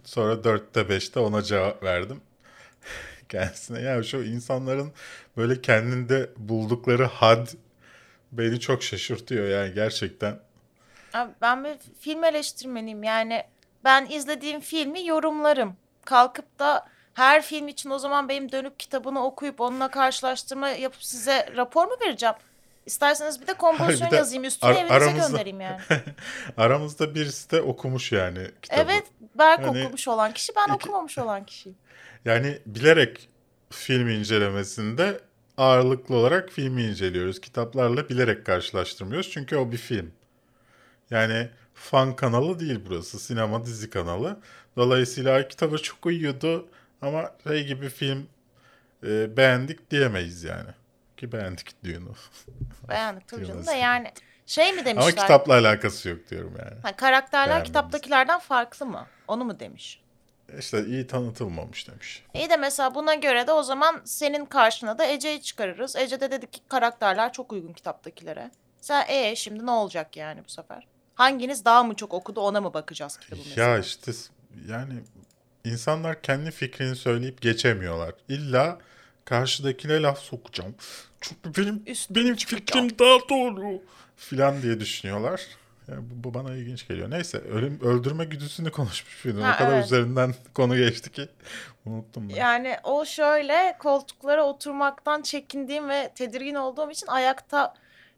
Sonra dörtte beşte ona cevap verdim. <laughs> Kendisine ya şu insanların böyle kendinde buldukları had beni çok şaşırtıyor yani gerçekten. Abi ben bir film eleştirmeniyim yani ben izlediğim filmi yorumlarım. Kalkıp da her film için o zaman benim dönüp kitabını okuyup onunla karşılaştırma yapıp size rapor mu vereceğim? İsterseniz bir de kompozisyon de yazayım üstüne ar- evinize aramızda- göndereyim yani. <laughs> Aramızda birisi de okumuş yani kitabı. Evet Berk Hani okumuş olan kişi ben iki- okumamış olan kişiyim. Yani bilerek film incelemesinde ağırlıklı olarak filmi inceliyoruz. Kitaplarla bilerek karşılaştırmıyoruz. Çünkü o bir film. Yani fan kanalı değil burası. Sinema dizi kanalı. Dolayısıyla "Ay, kitaba çok uyuyordu ama şey gibi film e, beğendik diyemeyiz yani. Ki beğendik Dune'u. <laughs> Beğendik tabii canım da yani şey mi demişler? Ama kitapla alakası yok diyorum yani. Ha, karakterler Beğenmemiz. kitaptakilerden farklı mı? Onu mu demiş? İşte iyi tanıtılmamış demiş. İyi de mesela buna göre de o zaman senin karşına da Ece'yi çıkarırız. Ece de dedi ki karakterler çok uygun kitaptakilere. Sen e şimdi ne olacak yani bu sefer? Hanginiz daha mı çok okudu ona mı bakacağız kitabı mesela? Ya işte yani insanlar kendi fikrini söyleyip geçemiyorlar. İlla karşıdakine laf sokacağım. Çünkü benim Üstüne benim fikrim daha doğru filan diye düşünüyorlar. Ya bu, bu bana ilginç geliyor. Neyse ölüm öldürme güdüsünü konuşmuş film. Ha, o kadar evet. üzerinden <laughs> konu geçti ki unuttum ben. Yani o şöyle koltuklara oturmaktan çekindiğim ve tedirgin olduğum için ayakta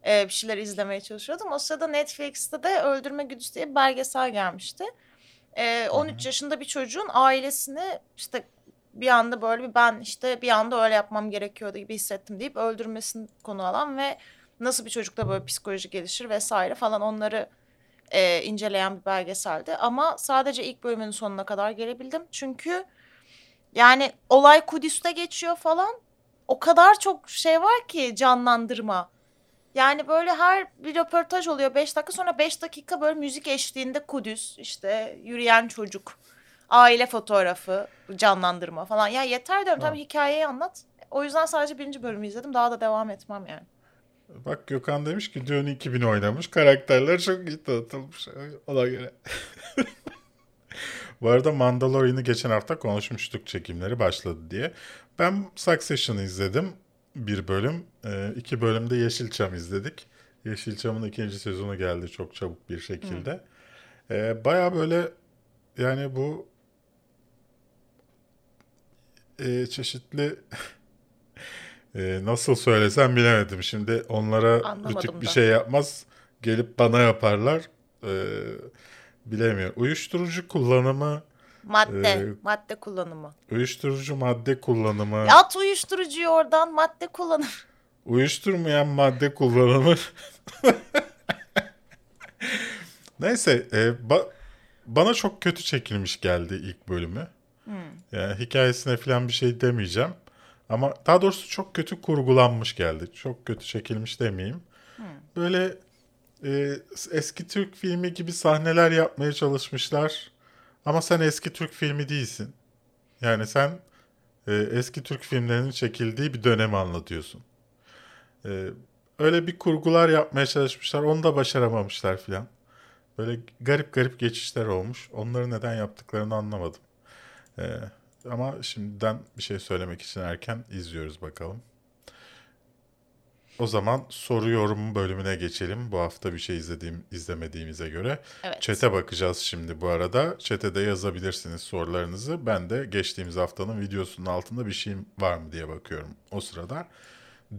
e, bir şeyler izlemeye çalışıyordum. O sırada Netflix'te de Öldürme Güdüsü diye bir belgesel gelmişti. E, 13 yaşında bir çocuğun ailesini işte bir anda böyle bir ben işte bir anda öyle yapmam gerekiyordu gibi hissettim deyip öldürmesini konu alan ve nasıl bir çocukta böyle psikoloji gelişir vesaire falan onları e, inceleyen bir belgeseldi. Ama sadece ilk bölümün sonuna kadar gelebildim. Çünkü yani olay Kudüs'te geçiyor falan. O kadar çok şey var ki canlandırma. Yani böyle her bir röportaj oluyor 5 dakika sonra 5 dakika böyle müzik eşliğinde Kudüs işte yürüyen çocuk aile fotoğrafı canlandırma falan. Ya yeter diyorum tam hikayeyi anlat. O yüzden sadece birinci bölümü izledim daha da devam etmem yani. Bak Gökhan demiş ki Dune 2000 oynamış. Karakterler çok iyi tanıtılmış. Ona göre. <laughs> Bu arada Mandalorian'ı geçen hafta konuşmuştuk çekimleri başladı diye. Ben Succession'ı izledim. Bir bölüm. Ee, iki bölümde Yeşilçam izledik. Yeşilçam'ın ikinci sezonu geldi çok çabuk bir şekilde. Ee, Baya böyle yani bu e, çeşitli <laughs> e, nasıl söylesem bilemedim. Şimdi onlara Anlamadım tip bir şey yapmaz. Gelip bana yaparlar. Ee, bilemiyorum. Uyuşturucu kullanımı, Madde, Ee, madde kullanımı. uyuşturucu madde kullanımı, At uyuşturucuyu oradan madde kullanımı. uyuşturmayan madde kullanımı. <laughs> Neyse, e, ba- bana çok kötü çekilmiş geldi ilk bölümü. Yani hikayesine falan bir şey demeyeceğim. Ama daha doğrusu çok kötü kurgulanmış geldi. Çok kötü çekilmiş demeyeyim. Böyle e, eski Türk filmi gibi sahneler yapmaya çalışmışlar. Ama sen eski Türk filmi değilsin. Yani sen e, eski Türk filmlerinin çekildiği bir dönemi anlatıyorsun. E, öyle bir kurgular yapmaya çalışmışlar. Onu da başaramamışlar filan. Böyle garip garip geçişler olmuş. Onları neden yaptıklarını anlamadım. E, ama şimdiden bir şey söylemek için erken izliyoruz bakalım. O zaman soru yorum bölümüne geçelim. Bu hafta bir şey izlediğim izlemediğimize göre. Evet. Çete bakacağız şimdi bu arada. Çete de yazabilirsiniz sorularınızı. Ben de geçtiğimiz haftanın videosunun altında bir şey var mı diye bakıyorum o sırada.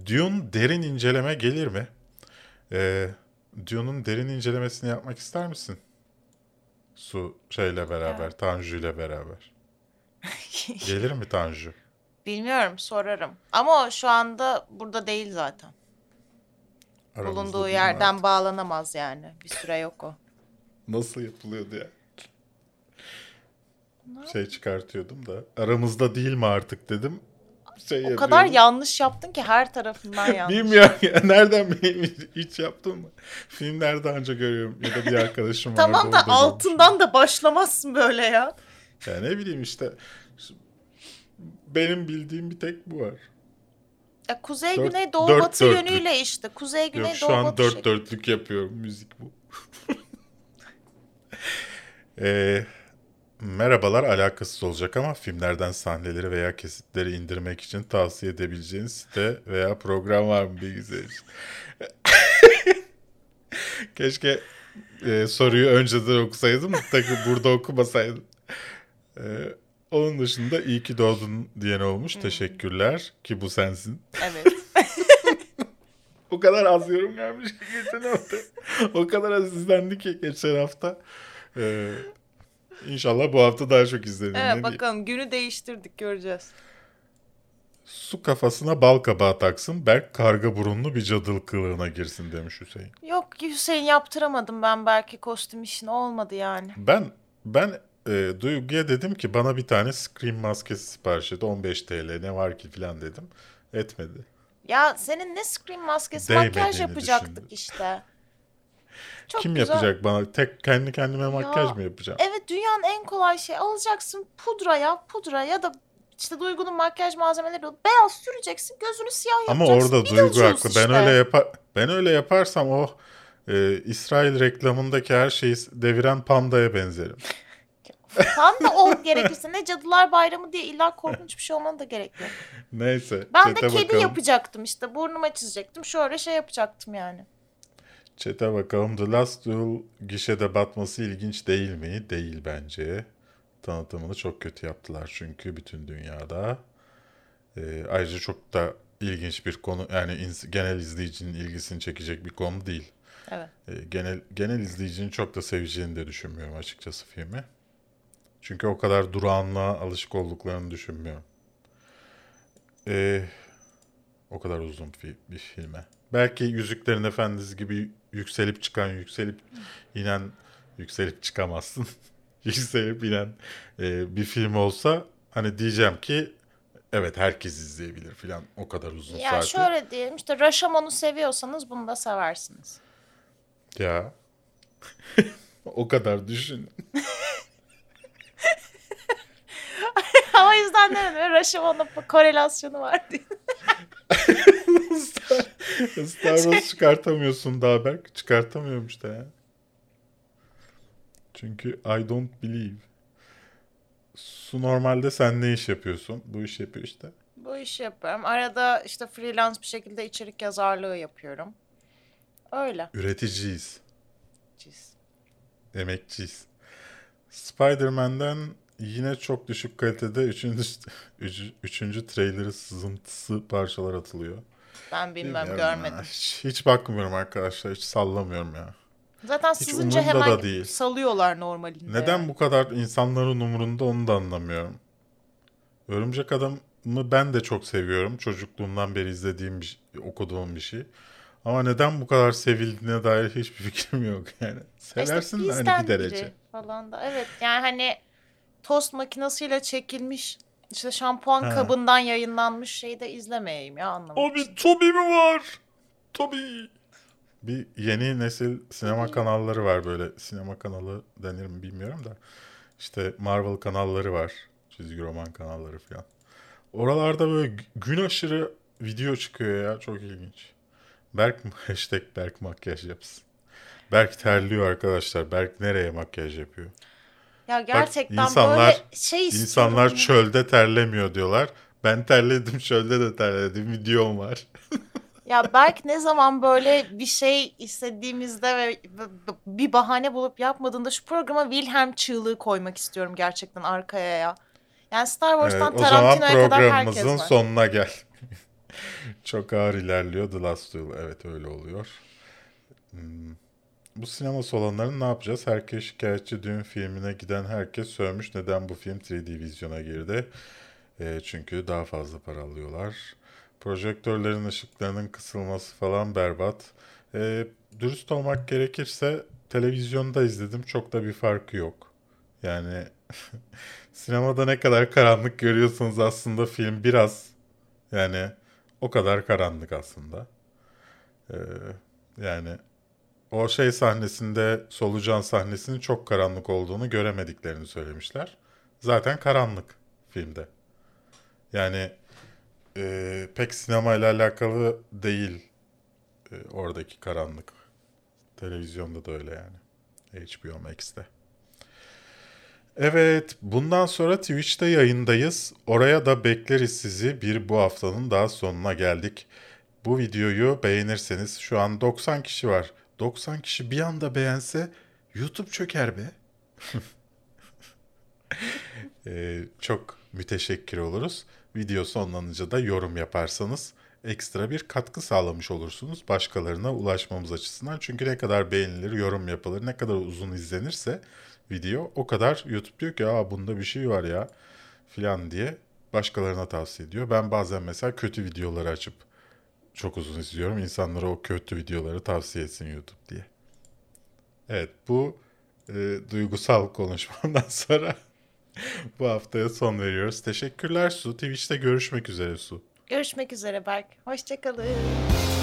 Dune derin inceleme gelir mi? Ee, Dune'un derin incelemesini yapmak ister misin? Su şeyle beraber, Tanju ile beraber. <laughs> Gelir mi Tanju? Bilmiyorum sorarım. Ama o şu anda burada değil zaten. Aramızda Bulunduğu yerden artık? bağlanamaz yani. Bir süre yok o. <laughs> Nasıl yapılıyordu ya? Şey çıkartıyordum da. Aramızda değil mi artık dedim. Şey O kadar yapıyordum. yanlış yaptın ki her tarafından <laughs> yanlış. Bilmiyorum ya. Nereden bileyim hiç yaptım mı? Filmlerde anca görüyorum. Ya da bir arkadaşım <laughs> var. Tamam da altından da başlamazsın böyle ya. Ya ne bileyim işte. Benim bildiğim bir tek bu var. Ya kuzey Dört- güney doğu dört batı dörtlük. yönüyle işte. Kuzey güney Yok doğu şu an batı dört şekli. dörtlük yapıyorum. Müzik bu. <laughs> Ee, merhabalar alakasız olacak ama filmlerden sahneleri veya kesitleri indirmek için tavsiye edebileceğiniz site veya program var mı bilgisayar için? <laughs> Keşke e, soruyu önceden okusaydım da burada okumasaydım. Ee, onun dışında iyi ki doğdun diyen olmuş. Teşekkürler ki bu sensin. Evet. <laughs> O kadar az yorum gelmiş ki geçen hafta. o kadar az izlendi ki geçen hafta. Ee, inşallah bu hafta daha çok izlenir. Evet diyeyim? bakalım günü değiştirdik göreceğiz. Su kafasına bal kabağı taksın. Berk karga burunlu bir cadıl kılığına girsin demiş Hüseyin. Yok Hüseyin yaptıramadım ben belki kostüm işini olmadı yani. Ben ben e, Duygu'ya dedim ki bana bir tane Scream maskesi sipariş et. 15 TL ne var ki filan dedim. Etmedi. Ya senin ne screen maskesi Değmediğini makyaj yapacaktık düşündüm. işte. Çok Kim güzel. yapacak bana? Tek kendi kendime makyaj mı yapacağım? Evet dünyanın en kolay şey alacaksın pudra ya pudra ya da işte Duygu'nun makyaj malzemeleri. Beyaz süreceksin gözünü siyah Ama yapacaksın. orada Duygu Beetlejuice haklı. işte. Ben öyle yapar ben öyle yaparsam o e, İsrail reklamındaki her şeyi deviren pandaya benzerim. Tam da ol gerekirse ne cadılar bayramı diye illa korkunç bir şey olmanı da gerek yok. Neyse. Ben de kedi bakalım. yapacaktım işte burnuma çizecektim şöyle şey yapacaktım yani. Chat'e bakalım. The Last Duel gişede batması ilginç değil mi? Değil bence. Tanıtımını çok kötü yaptılar çünkü bütün dünyada. E, ayrıca çok da ilginç bir konu yani ins- genel izleyicinin ilgisini çekecek bir konu değil. Evet. E, genel genel izleyicinin çok da seveceğini de düşünmüyorum açıkçası filmi. Çünkü o kadar durağanlığa alışık olduklarını düşünmüyorum. E, o kadar uzun fi- bir filme. Belki Yüzüklerin Efendisi gibi yükselip çıkan, yükselip inen, yükselip çıkamazsın. <laughs> yükselip inen e, bir film olsa hani diyeceğim ki evet herkes izleyebilir filan o kadar uzun Ya saati. şöyle diyelim işte Raşamon'u seviyorsanız bunu da seversiniz. Ya. <laughs> o kadar düşün. <laughs> <laughs> o yüzden demedim Raşamon'la korelasyonu var diye. Star, Wars <laughs> çıkartamıyorsun daha Berk. Çıkartamıyorum işte ya. Çünkü I don't believe. Su normalde sen ne iş yapıyorsun? Bu iş yapıyor işte. Bu işi yapıyorum. Arada işte freelance bir şekilde içerik yazarlığı yapıyorum. Öyle. Üreticiyiz. Ciz. Emekçiyiz. Spider-Man'den yine çok düşük kalitede üçüncü, üç, <laughs> üçüncü trailer'ı sızıntısı parçalar atılıyor. Ben bilmem Bilmiyorum ya. görmedim. Hiç, hiç bakmıyorum arkadaşlar. Hiç sallamıyorum ya. Zaten Hiç sızınca hemen da değil. salıyorlar normalinde. Neden yani. bu kadar insanların umurunda onu da anlamıyorum. Örümcek Adam'ı ben de çok seviyorum. Çocukluğumdan beri izlediğim, bir, şey- okuduğum bir şey. Ama neden bu kadar sevildiğine dair hiçbir <laughs> fikrim yok yani. İşte Seversin de hani bir derece. falan da. Evet yani hani tost makinesiyle çekilmiş İşte şampuan Ha. kabından yayınlanmış şeyi de izlemeyeyim ya anlamadım. Abi Toby mi var? Toby. Bir yeni nesil sinema kanalları var böyle. Sinema kanalı denir mi bilmiyorum da. İşte Marvel kanalları var. Çizgi roman kanalları falan. Oralarda böyle gü- gün aşırı video çıkıyor ya. Çok ilginç. Berk <laughs> hashtag Berk makyaj yapsın. Berk terliyor arkadaşlar. Berk nereye makyaj yapıyor? Ya gerçekten insanlar- böyle şey istiyorum. İnsanlar ya. çölde terlemiyor diyorlar. Ben terledim çölde de terledim. Videom var. <laughs> Ya Berk ne zaman böyle bir şey istediğimizde ve bir bahane bulup yapmadığında şu programa Wilhelm çığlığı koymak istiyorum gerçekten arkaya ya. Yani Star Wars'tan Evet, o zaman Tarantino'ya kadar herkes programımızın var. sonuna gel. <laughs> Çok ağır ilerliyor The Last Duel. Evet öyle oluyor. Hmm. Bu sinema salonlarını ne yapacağız? Herkes şikayetçi düğün filmine giden herkes sövmüş. Neden bu film 3D vizyona girdi? E, çünkü daha fazla para alıyorlar. Projektörlerin ışıklarının kısılması falan berbat. E, dürüst olmak gerekirse televizyonda izledim. Çok da bir farkı yok. Yani <laughs> sinemada ne kadar karanlık görüyorsunuz aslında film biraz yani o kadar karanlık aslında. Ee, yani o şey sahnesinde solucan sahnesinin çok karanlık olduğunu göremediklerini söylemişler. Zaten karanlık filmde. Yani e, pek sinemayla alakalı değil e, oradaki karanlık. Televizyonda da öyle yani. HBO Max'te. Evet, bundan sonra Twitch'te yayındayız. Oraya da bekleriz sizi. Bir bu haftanın daha sonuna geldik. Bu videoyu beğenirseniz şu an 90 kişi var. 90 kişi bir anda beğense YouTube çöker be. <laughs> Ee, çok müteşekkir oluruz. Video sonlanınca da yorum yaparsanız ekstra bir katkı sağlamış olursunuz başkalarına ulaşmamız açısından. Çünkü ne kadar beğenilir, yorum yapılır, ne kadar uzun izlenirse video o kadar YouTube diyor ki aa bunda bir şey var ya filan diye başkalarına tavsiye ediyor. Ben bazen mesela kötü videoları açıp çok uzun izliyorum. İnsanlara o kötü videoları tavsiye etsin YouTube diye. Evet bu e, duygusal <laughs> konuşmamdan sonra bu haftaya son veriyoruz. Teşekkürler Su. Twitch'te görüşmek üzere Su. Görüşmek üzere Berk. Hoşçakalın.